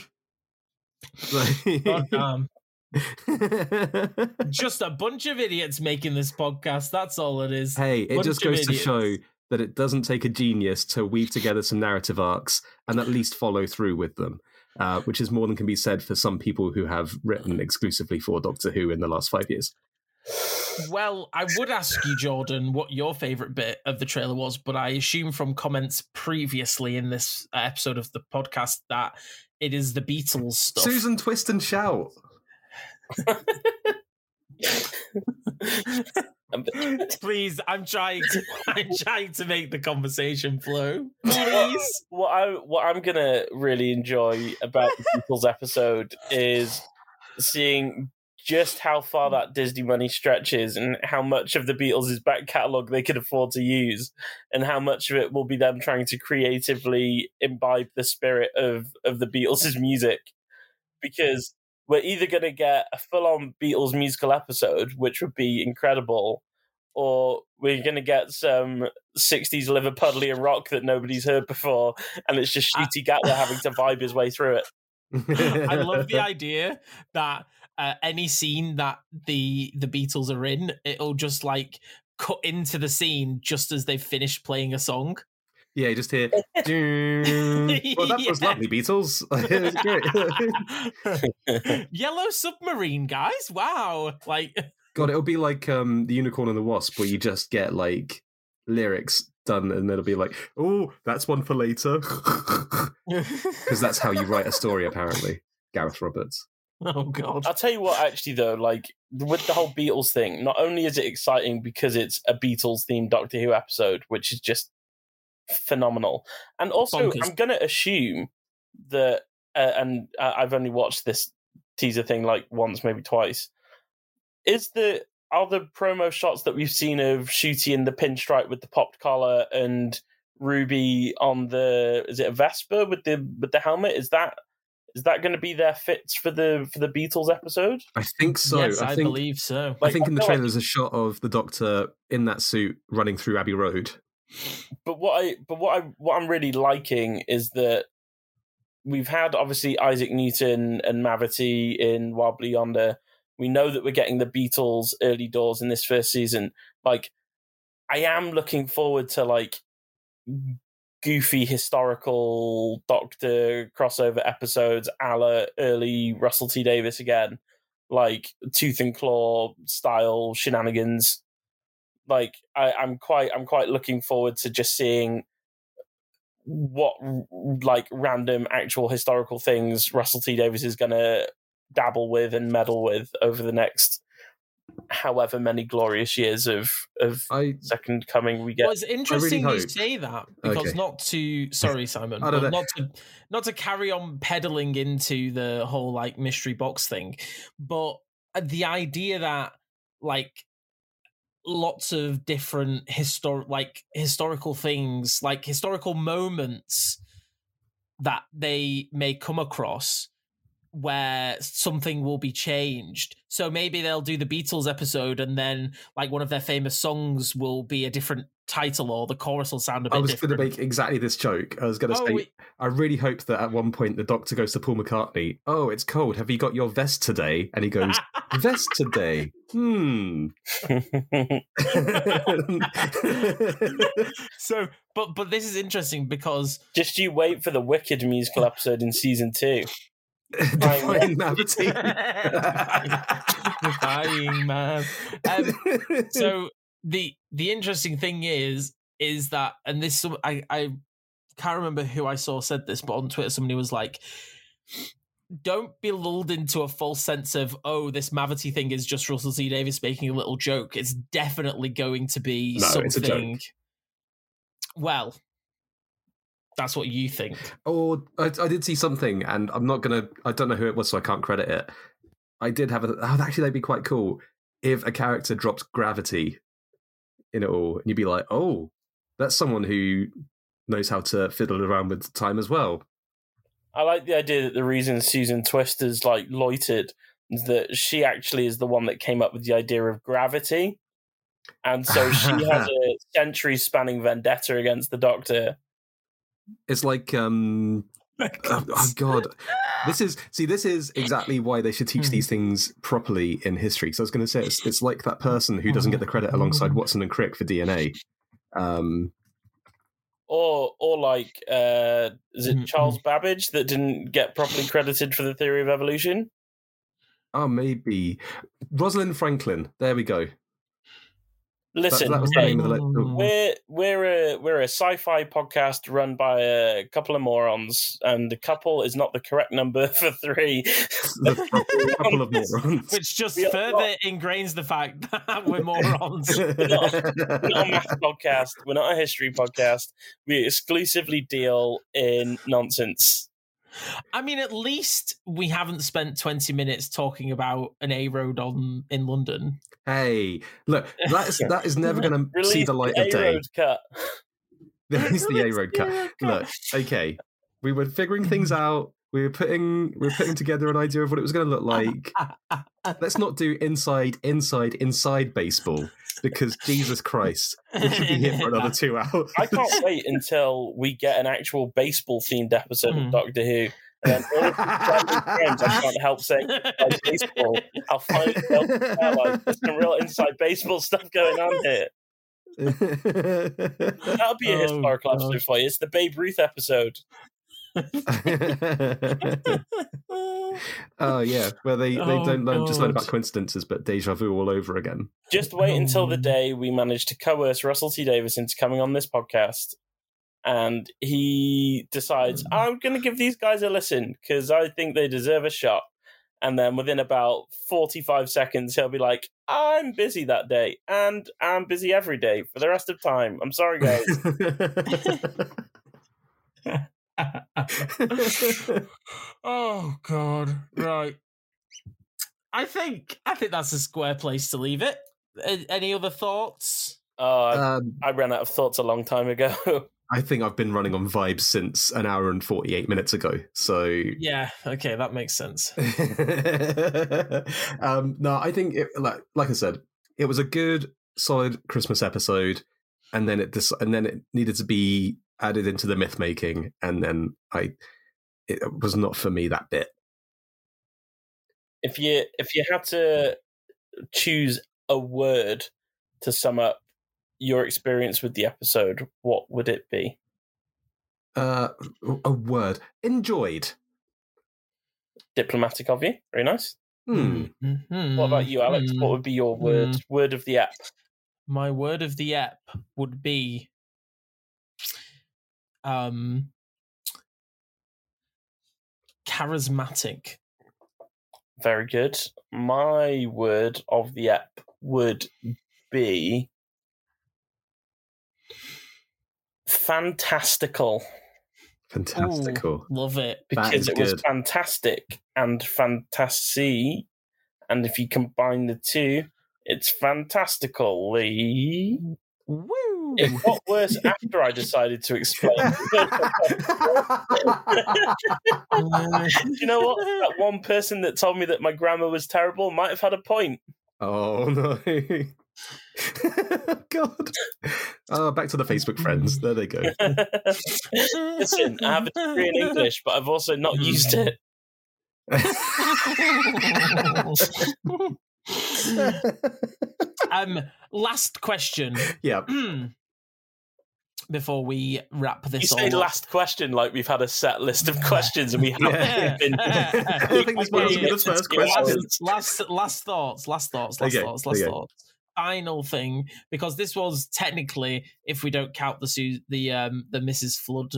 like- God damn. Um, Just a bunch of idiots making this podcast. That's all it is. hey, it Bunch just goes to show that it doesn't take a genius to weave together some narrative arcs and at least follow through with them. Uh, which is more than can be said for some people who have written exclusively for Doctor Who in the last five years. Well, I would ask you, Jordan, what your favorite bit of the trailer was, but I assume from comments previously in this episode of the podcast that it is the Beatles stuff. Susan Twist and Shout. Please, I'm trying to I'm trying to make the conversation flow. Please. what I what I'm gonna really enjoy about the Beatles episode is seeing just how far that Disney money stretches and how much of the Beatles' back catalogue they can afford to use and how much of it will be them trying to creatively imbibe the spirit of, of the Beatles' music. Because we're either going to get a full on Beatles musical episode, which would be incredible, or we're going to get some 60s Liverpudlian rock that nobody's heard before, and it's just I- Ncuti Gatwa having to vibe his way through it. I love the idea that uh, any scene that the the Beatles are in, it'll just like cut into the scene just as they've finished playing a song. Yeah, you just hear. Well, that was Yeah. lovely, Beatles. was great. Yellow submarine, guys! Wow, like God, it'll be like um, the Unicorn and the Wasp, where you just get like lyrics done, and it'll be like, "Oh, that's one for later," because that's how you write a story. Apparently, Gareth Roberts. oh god, I'll tell you what, actually, though, like with the whole Beatles thing, not only is it exciting because it's a Beatles themed Doctor Who episode, which is just phenomenal, and also Bonkers. I'm going to assume that, uh, and uh, I've only watched this teaser thing like once, maybe twice. Is the are the promo shots that we've seen of Ncuti in the pinstripe with the popped collar and Ruby on the is it a Vespa with the with the helmet? Is that is that going to be their fits for the for the Beatles episode? I think so. yes, I, I think. believe so. I think in the trailer there's a shot of the Doctor in that suit running through Abbey Road. But what I but what I what I'm really liking is that we've had obviously Isaac Newton and Mavity in Wobbly Yonder. We know that we're getting the Beatles early doors in this first season. Like, I am looking forward to like goofy historical Doctor crossover episodes, a la early Russell T Davies again, like Tooth and Claw style shenanigans. Like, I, I'm quite, I'm quite looking forward to just seeing what like random actual historical things Russell T Davies is going to dabble with and meddle with over the next however many glorious years of of I second coming we get. Well, it's interesting hope- you say that because Okay. not to sorry Simon, don't but not to not to carry on peddling into the whole like mystery box thing, but uh, the idea that like lots of different historic like historical things like historical moments that they may come across where something will be changed. So maybe they'll do the Beatles episode and then like one of their famous songs will be a different title or the chorus will sound a bit I was gonna make exactly this joke. I was going to Oh, say, wait. I really hope that at one point the doctor goes to Paul McCartney. Oh, it's cold. Have you got your vest today? And he goes, vest today. Hmm. so but but this is interesting because Just you wait for the Wicked musical episode in season two. Define Mavity. dying man. Um, so the the interesting thing is is that and this I I can't remember who I saw said this, but on Twitter somebody was like, "Don't be lulled into a false sense of oh this Mavity thing is just Russell T Davies making a little joke. It's definitely going to be No, something." it's a joke. Well, that's what you think. Or I, I did see something, and I'm not gonna. I don't know who it was, so I can't credit it. I did have a. Oh, actually, that'd be quite cool if a character dropped gravity in it all, and you'd be like, "Oh, that's someone who knows how to fiddle around with time as well." I like the idea that the reason Susan Twist is like loitered is that she actually is the one that came up with the idea of gravity. And so she has a century spanning vendetta against the Doctor. It's like, um, oh, oh god, this is see, this is exactly why they should teach these things properly in history. So I was going to say it's, it's like that person who doesn't get the credit alongside Watson and Crick for DNA. Um, Or or like uh is it Mhm, Charles Babbage that didn't get properly credited for the theory of evolution? oh, maybe Rosalind Franklin. There we go. Listen, that was the name of the. le- oh, mm. we're we're a we're a sci-fi podcast run by a couple of morons, and a couple is not the correct number for three. a couple of morons. Which just We are further ingrains the fact that we're morons. We're not a math podcast. We're not a history podcast. We exclusively deal in nonsense. I mean, at least we haven't spent 20 minutes talking about an A road on in London. hey, look, that is that is never going to see the light of day. A-Road cut. There is the A road the cut. Look, okay, we were figuring things out. We were putting we were putting together an idea of what it was going to look like. Let's not do inside, inside, inside baseball because Jesus Christ, we could be here for another two hours. I can't wait until we get an actual baseball themed episode Hmm. of Doctor Who. And all of these random times I can't help saying baseball. I'll finally be able to tell, like, there's some real inside baseball stuff going on here. That'll be a Oh, historical God. episode for you. It's the Babe Ruth episode. oh yeah, where they, they Oh, don't learn, just learn about coincidences, but deja vu all over again. Just wait until the Um. day we manage to coerce Russell T Davies into coming on this podcast. And he decides, Hmm. I'm going to give these guys a listen because I think they deserve a shot. And then within about 45 seconds, he'll be like, I'm busy that day. And I'm busy every day for the rest of time. I'm sorry, guys. oh God! Right. I think I think that's a square place to leave it. A- Any other thoughts? Oh, I, um, I ran out of thoughts a long time ago. I think I've been running on vibes since an hour and forty-eight minutes ago. So Yeah. Okay, that makes sense. um, no, I think it, like like I said, it was a good, solid Christmas episode, and then it dis- and then it needed to be added into the myth making, and then I it was not for me that bit. If you if you had to choose a word to sum up your experience with the episode, what would it be? Uh, a word enjoyed. Diplomatic of you. Very nice. Hmm. Mhm. What about you, Alex? Hmm. What would be your word word of the app? My word of the app would be um charismatic. Very good. My word of the app would be fantastical Fantastical. Love it. Because it was good. fantastic and fantasy, and if you combine the two, it's fantastically. Woo! It got worse after I decided to explain. You know what? That one person that told me that my grammar was terrible might have had a point. oh no. God. Oh, back to the Facebook friends. There they go. Listen, I have a degree in English, but I've also not used it. um, last question yeah. Before we wrap You this say all up. last question like we've had a set list of questions and we haven't Yeah. been. I think this might be the first question. last, last last thoughts last thoughts last Okay, thoughts last okay. thoughts final thing because this was technically if we don't count the Su- the um the mrs flood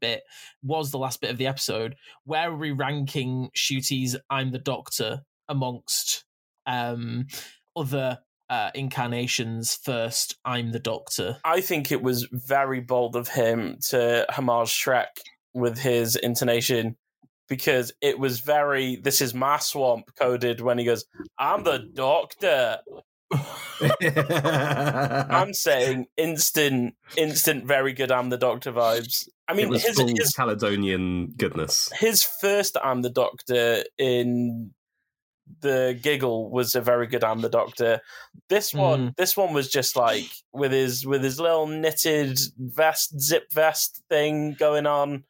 bit was the last bit of the episode where are we ranking Ncuti's i'm the doctor amongst um other uh incarnations first i'm the doctor I think it was very bold of him to homage Shrek with his intonation because it was very this is my swamp coded when he goes, I'm the doctor. I'm saying instant, instant, very good. I'm the Doctor vibes. I it mean, was his, full his Caledonian goodness. his first I'm the Doctor in the giggle was a very good I'm the Doctor. This one, this one was just like with his with his little knitted vest, zip vest thing going on.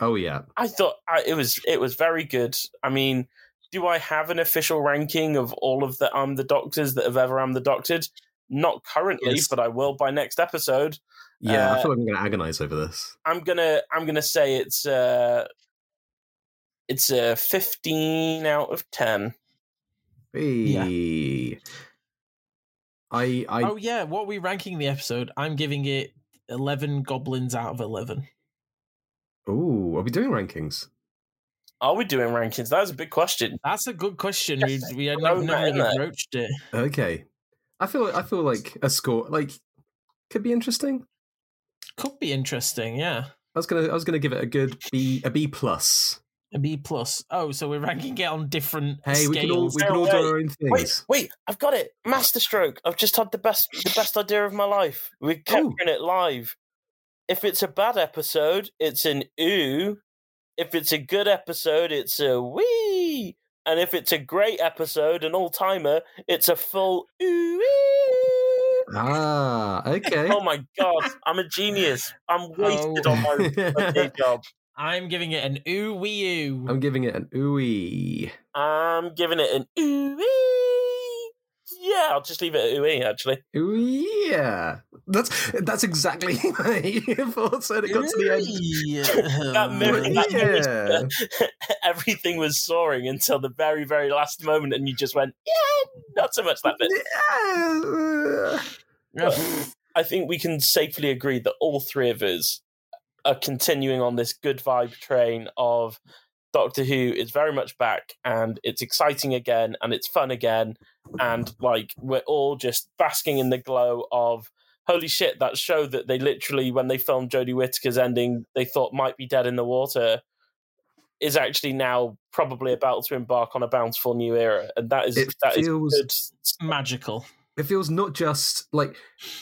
Oh yeah. I thought I, it was it was very good. I mean, do I have an official ranking of all of the I'm the Doctors that have ever I'm the Doctored? Not currently, Yes. but I will by next episode. Yeah, I Uh, feel like I'm going to agonize over this. I'm gonna I'm gonna say it's uh it's a 15 out of 10. Hey. I I oh yeah what are we ranking the episode i'm giving it 11 goblins out of 11 oh, are we doing rankings? Are we doing rankings? That is a big question. that's a good question Yes, we, we have throw never, that in really there. broached it Okay. I feel I feel like a score like could be interesting. could be interesting yeah I was gonna I was gonna give it a good B a B plus. A B plus. Oh, so we're ranking it on different Hey, we can all we can all do our own Wait, things. wait, I've got it. Masterstroke. I've just had the best the best idea of my life. We're capturing it live. If it's a bad episode, it's an ooh. If it's a good episode, it's a wee. And if it's a great episode, an all timer, it's a full ooh. Ah, okay. Oh my god, I'm a genius. I'm wasted on my, my day job. I'm giving it an ooh wee ooh. I'm giving it an ooey. I'm giving it an ooh. Yeah, I'll just leave it at ooh actually. Ooh yeah. That's that's exactly my thoughts when it got to the end. That mirror, that mirror yeah. everything was soaring until the very, very last moment, and you just went, yeah, not so much that bit. Yeah. I think we can safely agree that all three of us are continuing on this good vibe train of Doctor Who is very much back and it's exciting again and it's fun again. And like, we're all just basking in the glow of holy shit, that show that they literally, when they filmed Jodie Whittaker's ending, they thought might be dead in the water. Is actually now probably about to embark on a bountiful new era, and that is It that is feels- good. Magical. It feels not just like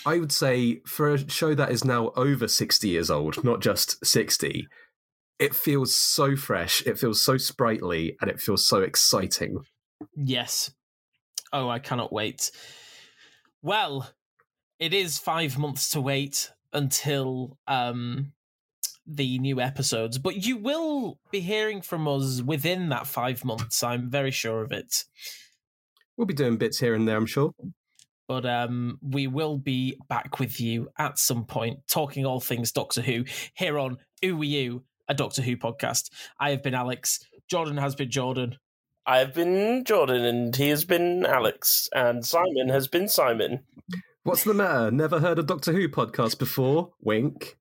I would say for a show that is now over 60 years old, not just 60. It feels so fresh, it feels so sprightly, and it feels so exciting. Yes. Oh, I cannot wait. Well, it is five months to wait until um the new episodes, but you will be hearing from us within that five months. I'm very sure of it. We'll be doing bits here and there, I'm sure. But um, we will be back with you at some point, talking all things Doctor Who here on Ooh You, a Doctor Who podcast. I have been Alex. Jordan has been Jordan. I have been Jordan, and he has been Alex, and Simon has been Simon. What's the matter? Never heard a Doctor Who podcast before? Wink.